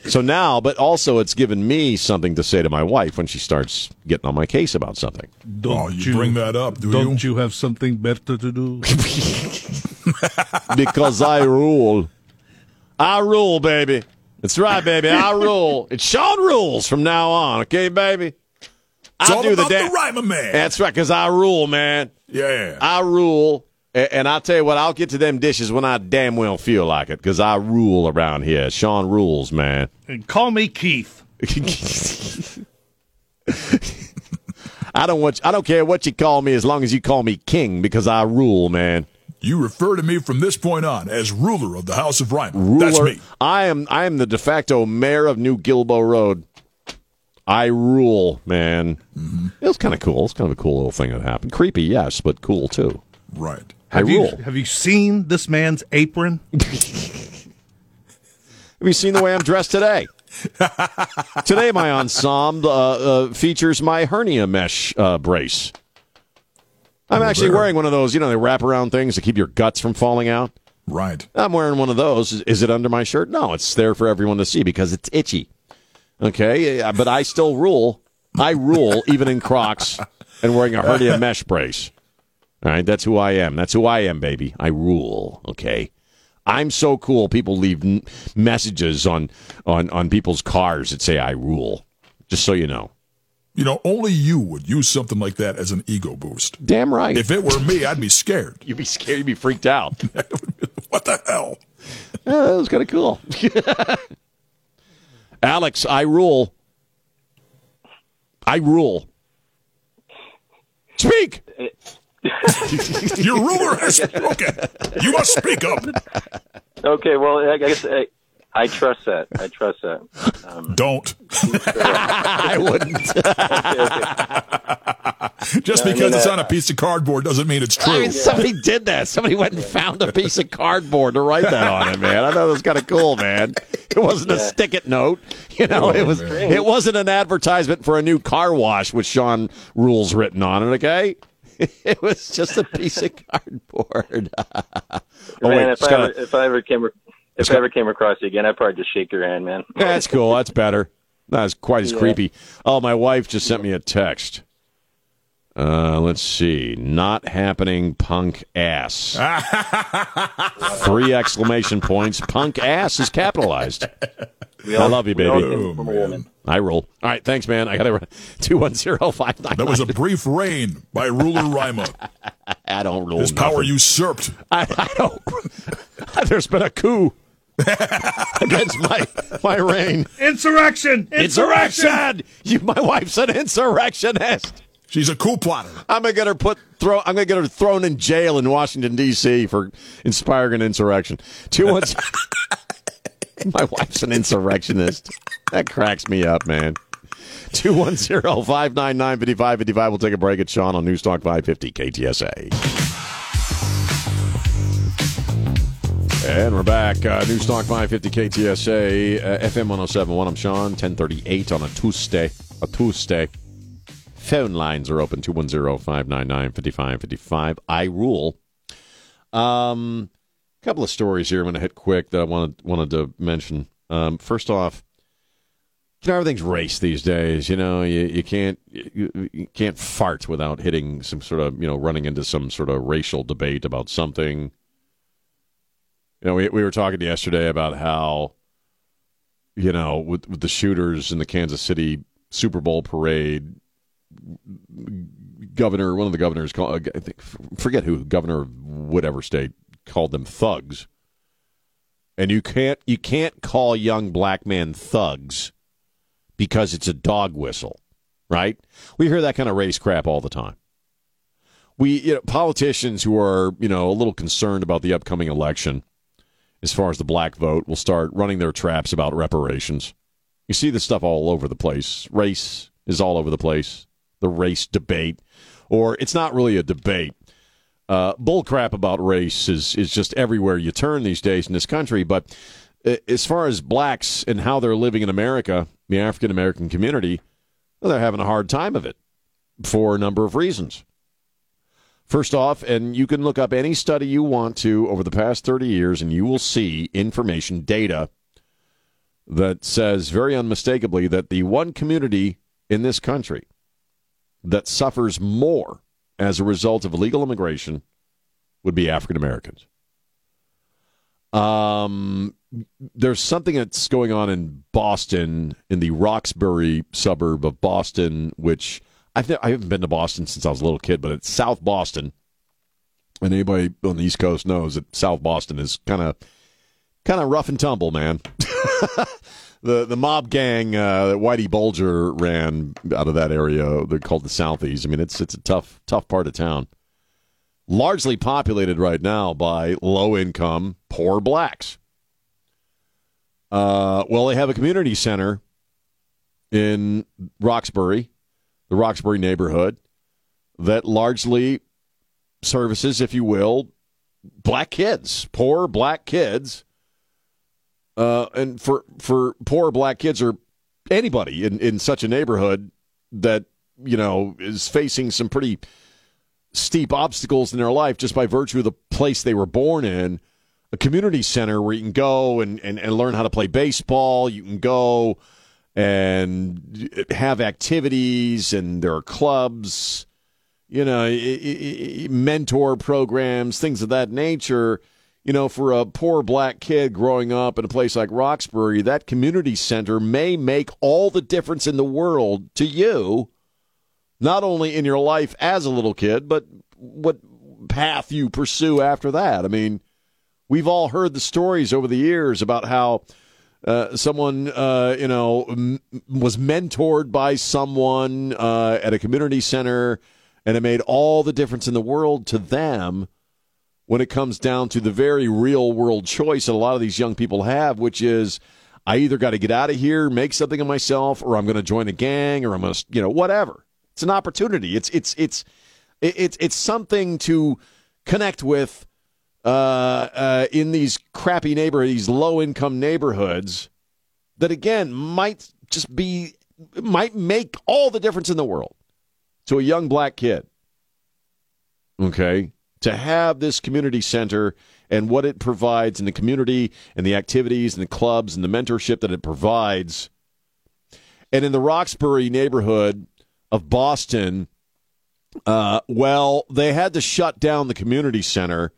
So now, but also it's given me something to say to my wife when she starts getting on my case about something. Don't Oh, you bring that up, do don't you? you have something better to do? because I rule. I rule, baby. That's right, baby. I rule. It's Sean rules from now on, okay, baby? It's I all do about the the, da- Ryman man. That's right, because I rule, man. yeah. I rule. A- And I'll tell you what, I'll get to them dishes when I damn well feel like it, because I rule around here. Sean rules, man. and call me Keith. I don't want. I don't care what you call me, as long as you call me king, because I rule, man. you refer to me from this point on as ruler of the House of Ryman. Ruler. That's me. I am. I am the de facto mayor of New Guilbeau Road. I rule, man. Mm-hmm. It was kind of cool. It's kind of a cool little thing that happened. Creepy, yes, but cool too. Right. I Have you rule. have you seen this man's apron? Have you seen the way I'm dressed today? today, my ensemble uh, uh, features my hernia mesh uh, brace. I'm Oh, actually wearing one of those, you know, they wrap around things to keep your guts from falling out. Right. I'm wearing one of those. Is, is it under my shirt? No, it's there for everyone to see because it's itchy. Okay, but I still rule. I rule even in Crocs and wearing a hernia mesh brace. All right, that's who I am. That's who I am, baby. I rule. Okay. I'm so cool. People leave n- messages on, on on people's cars that say I rule. Just so you know. You know, only you would use something like that as an ego boost. Damn right. If it were me, I'd be scared. you'd be scared, you'd be freaked out. What the hell? Yeah, that was kind of cool. Alex, I rule. I rule. Speak. Uh, Your ruler has spoken. You must speak up. Okay, well, I guess I, I trust that. I trust that. Um, Don't. I wouldn't. Just I because mean, it's uh, on a piece of cardboard doesn't mean it's I true. mean, somebody did that. Somebody went and found a piece of cardboard to write that on it, man. I thought it was kind of cool, man. It wasn't a Yeah. stick it note. You know, it was. man. It wasn't an advertisement for a new car wash with Sean Rules written on it. Okay. It was just a piece of cardboard. oh man, wait, if it's I, ever, if I ever came, if I ever came across you again, I'd probably just shake your hand, man. That's cool. That's better. That's quite as Yeah. creepy. Oh, my wife just sent me a text. Uh, let's see. Not happening, punk ass. Three exclamation points. Punk ass is capitalized. We I love you, baby. came from a woman. I roll. All right, thanks, man. I got to two one zero five nine. That was a brief reign by ruler Rima. I don't rule. His power usurped. I, I don't. There's been a coup. against my my reign. Insurrection! Insurrection! You, my wife's an insurrectionist. She's a coup plotter. I'm gonna get her put throw. I'm gonna get her thrown in jail in Washington D.C. for inspiring an insurrection. Two one. my wife's an insurrectionist. That cracks me up, man. 210-599-5555. We'll take a break at Sean on Newstalk 550 KTSA. And we're back. Uh, Newstalk 550 KTSA, uh, FM 1071. I'm Sean, 1038 on a Tuesday. A Tuesday. Phone lines are open 210-599-5555. I rule. Um, a couple of stories here I'm going to hit quick that I wanted wanted to mention. Um, first off, you know everything's race these days. You know you, you can't you, you can't fart without hitting some sort of you know running into some sort of racial debate about something. You know we we were talking yesterday about how you know with with the shooters in the Kansas City Super Bowl parade governor, one of the governors, I think, forget who, governor of whatever state, called them thugs. And you can't you can't call young black men thugs because it's a dog whistle, right? We hear that kind of race crap all the time. We you know, politicians who are you know a little concerned about the upcoming election, as far as the black vote, will start running their traps about reparations. You see this stuff all over the place. Race is all over the place the race debate, or it's not really a debate. Uh, bull crap about race is is just everywhere you turn these days in this country. But uh, as far as blacks and how they're living in America, the African American community, well, they're having a hard time of it for a number of reasons. First off, and you can look up any study you want to over the past 30 years, and you will see information, data that says very unmistakably that the one community in this country that suffers more as a result of illegal immigration would be African Americans. Um, there's something that's going on in Boston, in the Roxbury suburb of Boston, which I've I haven't been to Boston since I was a little kid, but it's South Boston, and anybody on the East Coast knows that South Boston is kind of kind of rough and tumble, man. the the mob gang uh, that Whitey Bulger ran out of that area. They're called the Southies. I mean, it's it's a tough tough part of town. Largely populated right now by low income poor blacks. Uh, well, they have a community center in Roxbury, the Roxbury neighborhood, that largely services, if you will, black kids, poor black kids uh, and for for poor black kids or anybody in, in such a neighborhood that you know is facing some pretty steep obstacles in their life just by virtue of the place they were born in a community center where you can go and, and, and learn how to play baseball you can go and have activities and there are clubs you know mentor programs things of that nature you know, for a poor black kid growing up in a place like Roxbury, that community center may make all the difference in the world to you, not only in your life as a little kid, but what path you pursue after that. I mean, we've all heard the stories over the years about how uh, someone, uh, you know, m- was mentored by someone uh, at a community center, and it made all the difference in the world to them when it comes down to the very real world choice that a lot of these young people have, which is I either got to get out of here, make something of myself, or I'm going to join a gang, or I'm going to, you know, whatever. It's an opportunity. It's it's it's it's it's something to connect with uh, uh, in these crappy neighborhoods, these low income neighborhoods, that again might just be might make all the difference in the world to a young black kid. Okay, to have this community center and what it provides in the community and the activities and the clubs and the mentorship that it provides. And in the Roxbury neighborhood of Boston, uh, well, they had to shut down the community center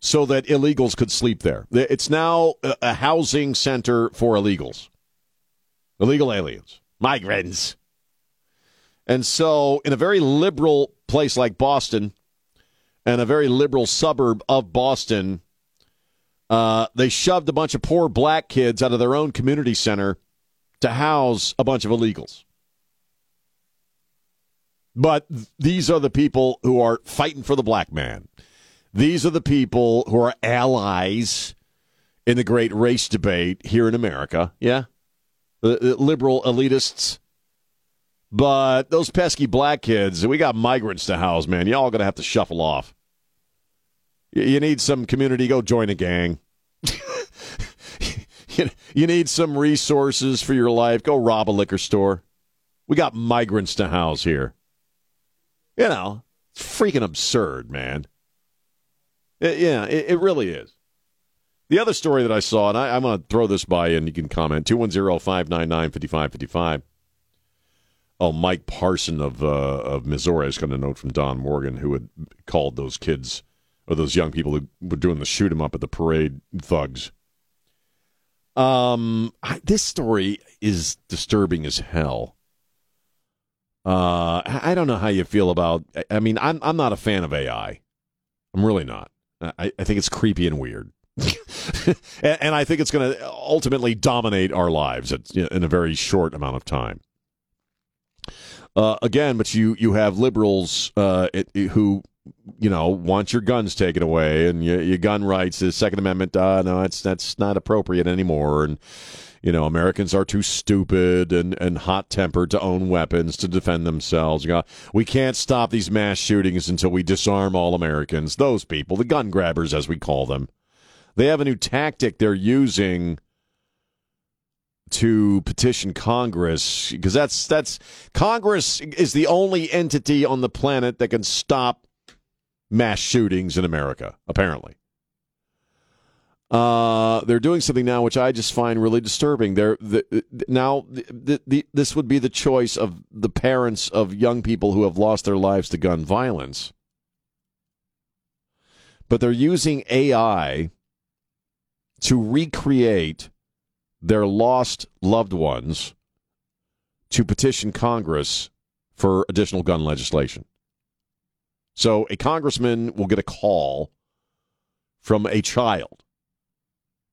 so that illegals could sleep there. It's now a housing center for illegals, illegal aliens, migrants. And so, in a very liberal place like Boston, and a very liberal suburb of Boston, Uh, they shoved a bunch of poor black kids out of their own community center to house a bunch of illegals. But th- these are the people who are fighting for the black man. These are the people who are allies in the great race debate here in America. Yeah? The, the liberal elitists. But those pesky black kids, we got migrants to house, man. Y'all going to have to shuffle off. You need some community, go join a gang. you need some resources for your life, go rob a liquor store. We got migrants to house here. You know, it's freaking absurd, man. It- yeah, it, it really is. The other story that I saw, and I, I'm going to throw this by you and you can comment 210 599 5555. Oh, Mike Parson of uh, of Missouri is going to note from Don Morgan, who had called those kids or those young people who were doing the shoot 'em up at the parade thugs. Um, I, this story is disturbing as hell. Uh, I I don't know how you feel about. I- I mean, I'm I'm not a fan of AI. I'm really not. I, I think it's creepy and weird, and, and I think it's going to ultimately dominate our lives at, in a very short amount of time. Uh, again, but you you have liberals uh, it, who you know want your guns taken away and your, your gun rights, the Second Amendment. Uh, no, that's that's not appropriate anymore, and you know Americans are too stupid and, and hot tempered to own weapons to defend themselves. You know, we can't stop these mass shootings until we disarm all Americans. Those people, the gun grabbers, as we call them, they have a new tactic they're using to petition Congress because that's that's Congress is the only entity on the planet that can stop mass shootings in America. Apparently, uh, they're doing something now which I just find really disturbing. They're the, now the, the, the, this would be the choice of the parents of young people who have lost their lives to gun violence, but they're using AI to recreate their lost loved ones to petition Congress for additional gun legislation. So a congressman will get a call from a child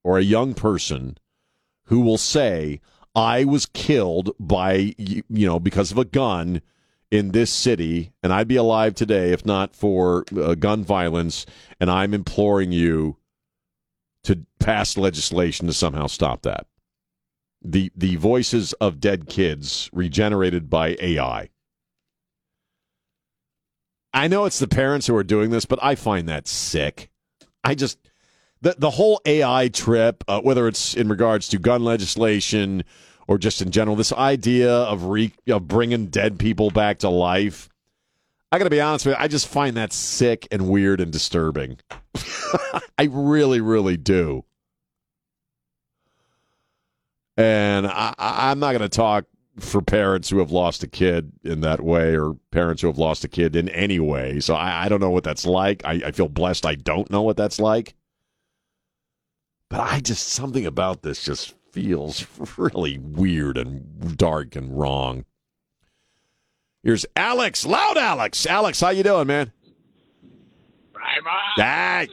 or a young person who will say, I was killed by, you know, because of a gun in this city, and I'd be alive today if not for uh, gun violence, and I'm imploring you to pass legislation to somehow stop that the the voices of dead kids regenerated by AI. I know it's the parents who are doing this, but I find that sick. I just the the whole AI trip, uh, whether it's in regards to gun legislation or just in general, this idea of re, of bringing dead people back to life. I got to be honest with you, I just find that sick and weird and disturbing. I really, really do. And I, I'm not going to talk for parents who have lost a kid in that way or parents who have lost a kid in any way. So I, I don't know what that's like. I, I feel blessed I don't know what that's like. But I just, something about this just feels really weird and dark and wrong. Here's Alex, loud Alex. Alex, how you doing, man? Hey,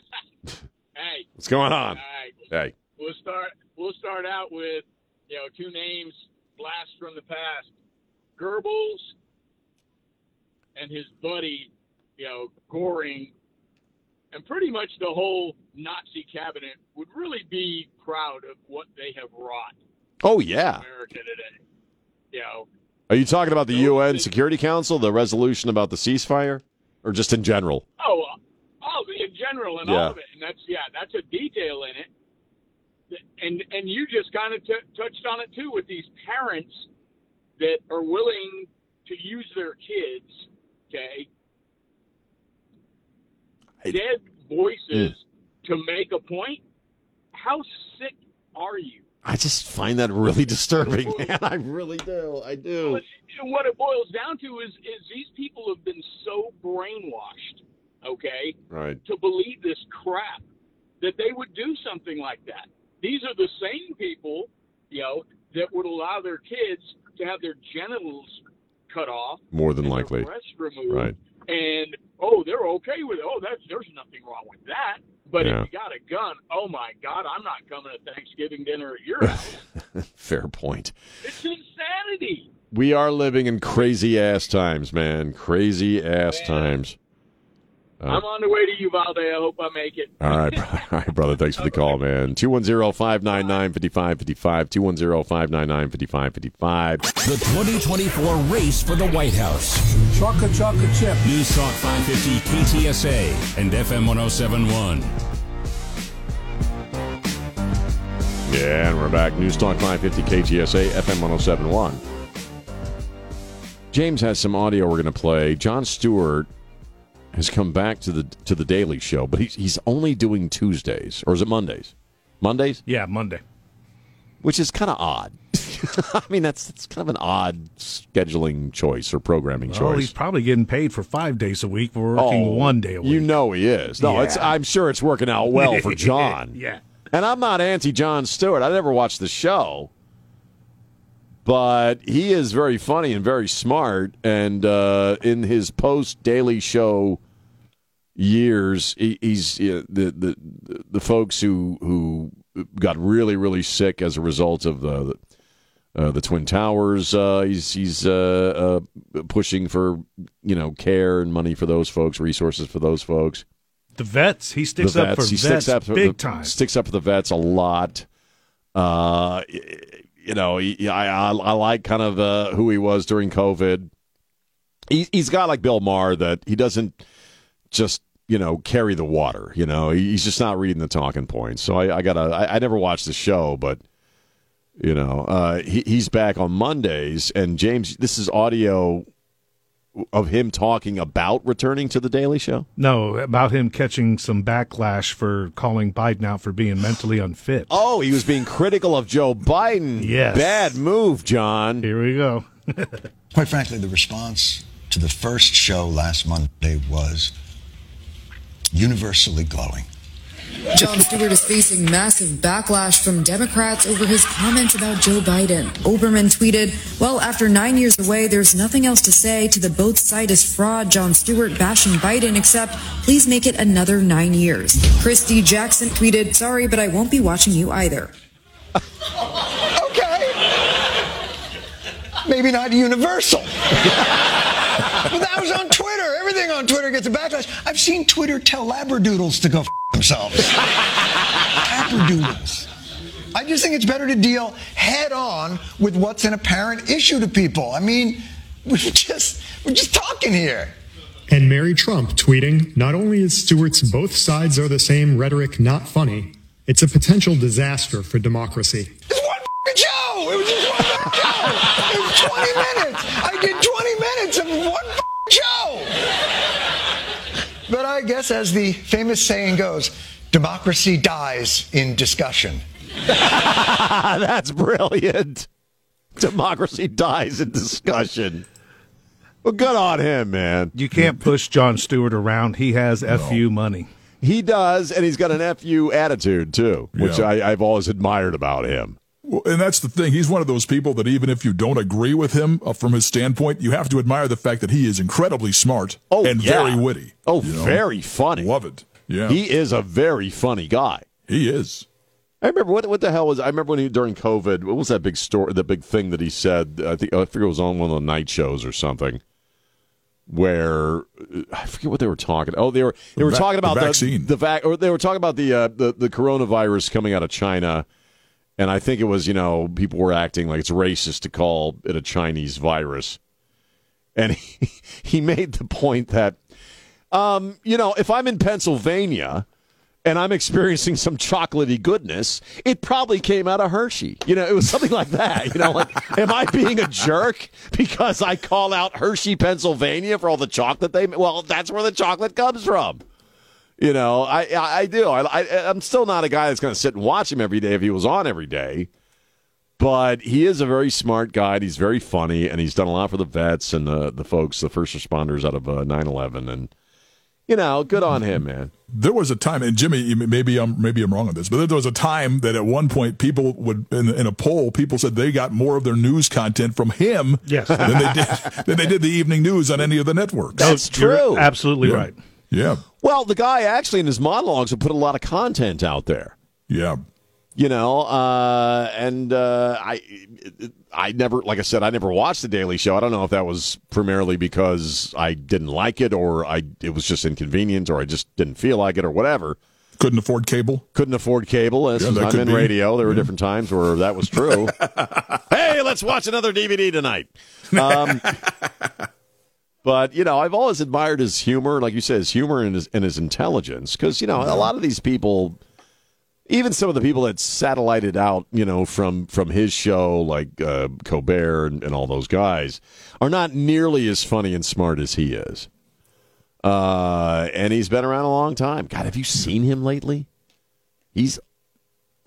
Hey, what's going on? right. Hey, We'll start. We'll start out with you know two names, blast from the past, Goebbels and his buddy, you know Goring, and pretty much the whole Nazi cabinet would really be proud of what they have wrought oh yeah. America today. You know, Are you talking about the UN Security Council, the resolution about the ceasefire, or just in general? Oh, uh, oh, in general and Yeah. all of it, and that's yeah, that's a detail in it. And and you just kind of t- touched on it too with these parents that are willing to use their kids, okay, dead voices mm. to make a point. How sick are you? I just find that really disturbing, man. I really do. I do. And what it boils down to is is these people have been so brainwashed, okay, Right. to believe this crap that they would do something like that. These are the same people, you know, that would allow their kids to have their genitals cut off, More than and likely. removed, Right. and oh, they're okay with it. Oh, that's there's nothing wrong with that. But Yeah. if you got a gun, oh my God, I'm not coming to Thanksgiving dinner at your house. Fair point. it's insanity. We are living in crazy ass times, man. Crazy ass times. Uh, I'm on the way to Uvalde. I hope I make it. all right, all right, brother. Thanks for the call, man. 210-599-5555, 210-599-5555. The 2024 race for the White House. Chaka chaka chip. News Talk 550 KTSA and FM 1071. Yeah, and we're back. News Talk 550 KTSA, FM 1071. James has some audio we're going to play. Jon Stewart has come back to the to the Daily Show, but he's he's only doing Tuesdays, or is it Mondays? Mondays, Yeah, Monday. which is kind of odd. I mean, that's that's kind of an odd scheduling choice or programming choice. Well, he's probably getting paid for five days a week. We're working Oh, one day a week. You know he is. No, it's I'm sure it's working out well for Jon. yeah. And I'm not anti Jon Stewart. I never watched the show. But he is very funny and very smart. And uh, in his post Daily Show years, he, he's uh, the, the the folks who who got really really sick as a result of the uh, the Twin Towers. Uh, he's he's uh, uh, pushing for you know care and money for those folks, resources for those folks The vets. He sticks the up for vets. He vets up for big the, time. Sticks up for the vets a lot. Uh, you know, he, I, I I like kind of uh, who he was during COVID. He, he's got like Bill Maher that he doesn't just you know carry the water. You know, he's just not reading the talking points. So I, I gotta. I, I never watched the show, but you know, uh, he, he's back on Mondays. And James, this is audio of him talking about returning to the Daily Show. No, about him catching some backlash for calling Biden out for being mentally unfit. Oh, he was being critical of Joe Biden. Yes. Bad move, Jon. Here we go. Quite frankly, the response to the first show last Monday was universally glowing. Jon Stewart is facing massive backlash from Democrats over his comments about Joe Biden. Olbermann tweeted, Well, after nine years away, there's nothing else to say to the both side is fraud Jon Stewart bashing Biden except please make it another nine years. Christy Jackson tweeted, Sorry, but I won't be watching you either. Okay. Maybe not universal. but that was on Twitter. Everything on Twitter gets a backlash. I've seen Twitter tell labradoodles to go f- themselves. labradoodles. I just think it's better to deal head on with what's an apparent issue to people. I mean, we're just we're just talking here. And Mary Trump tweeting, not only is Stewart's both sides are the same rhetoric not funny, it's a potential disaster for democracy. It's one f***ing show. It was just one show. It was 20 minutes. I did 20 minutes of one f***ing show. But I guess, as the famous saying goes, democracy dies in discussion. That's brilliant. Democracy dies in discussion. Well, good on him, man. You can't push Jon Stewart around. He has FU money. He does, and he's got an FU attitude, too, which Yeah. I, I've always admired about him. And that's the thing. He's one of those people that even if you don't agree with him uh, from his standpoint, you have to admire the fact that he is incredibly smart Oh, and yeah. very witty. Oh, you know? very funny. Love it. Yeah. He is a very funny guy. He is. I remember what what the hell was I remember when he during COVID. What was that big story? The big thing that he said. I think I forget it was on one of the night shows or something. Where I forget what they were talking. Oh, they were they The were talking about the the vaccine. The, vac or they were talking about the, uh, the the coronavirus coming out of China, and I think it was you know people were acting like it's racist to call it a Chinese virus, and he, he made the point that um, you know if I'm in Pennsylvania and I'm experiencing some chocolatey goodness, it probably came out of Hershey. You know, it was something like that. You know, like, am I being a jerk because I call out Hershey, Pennsylvania for all the chocolate they? Well, that's where the chocolate comes from. You know, I I, I do. I, I I'm still not a guy that's going to sit and watch him every day if he was on every day. But he is a very smart guy. He's very funny, and he's done a lot for the vets and the the folks, the first responders out of uh, 9/11, and you know, good on him, man. There was a time, and Jimmy, maybe I'm maybe I'm wrong on this, but there was a time that at one point people would in, in a poll, people said they got more of their news content from him Yes. than they did than they did the evening news on any of the networks. You're absolutely Yeah. right. Yeah. Well, the guy actually in his monologues have put a lot of content out there. Yeah. You know, uh, and uh, I, I never, like I said, I never watched the Daily Show. I don't know if that was primarily because I didn't like it, or I it was just inconvenient, or I just didn't feel like it, or whatever. Couldn't afford cable. Couldn't afford cable. This Yeah, I'm in be. radio. There were different times where that was true. hey, let's watch another DVD tonight. Um, but you know, I've always admired his humor, like you said, his humor and his and his intelligence, because you know, a lot of these people, even some of the people that satellited out, you know, from from his show, like uh, Colbert and, and all those guys, are not nearly as funny and smart as he is. Uh, and he's been around a long time. God, have you seen him lately? He's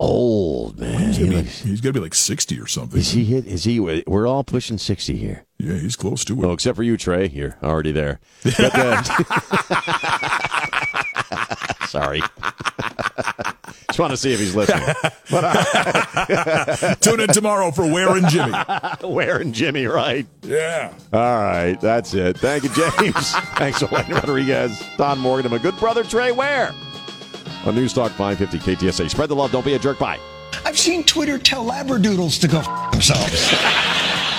old, man. He's He gonna, be, looks- he's gonna be like sixty or something. is he hit? Is he? We're all pushing sixty here. Yeah, he's close to it. Oh, except for you, Trey. You're already there. But, uh, sorry. Just want to see if he's listening. but Tune in tomorrow for Ware and Jimmy. Ware and Jimmy, right? Yeah. All right, that's it. Thank you, James. Thanks to Wayne Rodriguez, Don Morgan, and my good brother Trey Ware on News Talk 550 KTSA. Spread the love. Don't be a jerk. Bye. I've seen Twitter tell labradoodles to go f- themselves.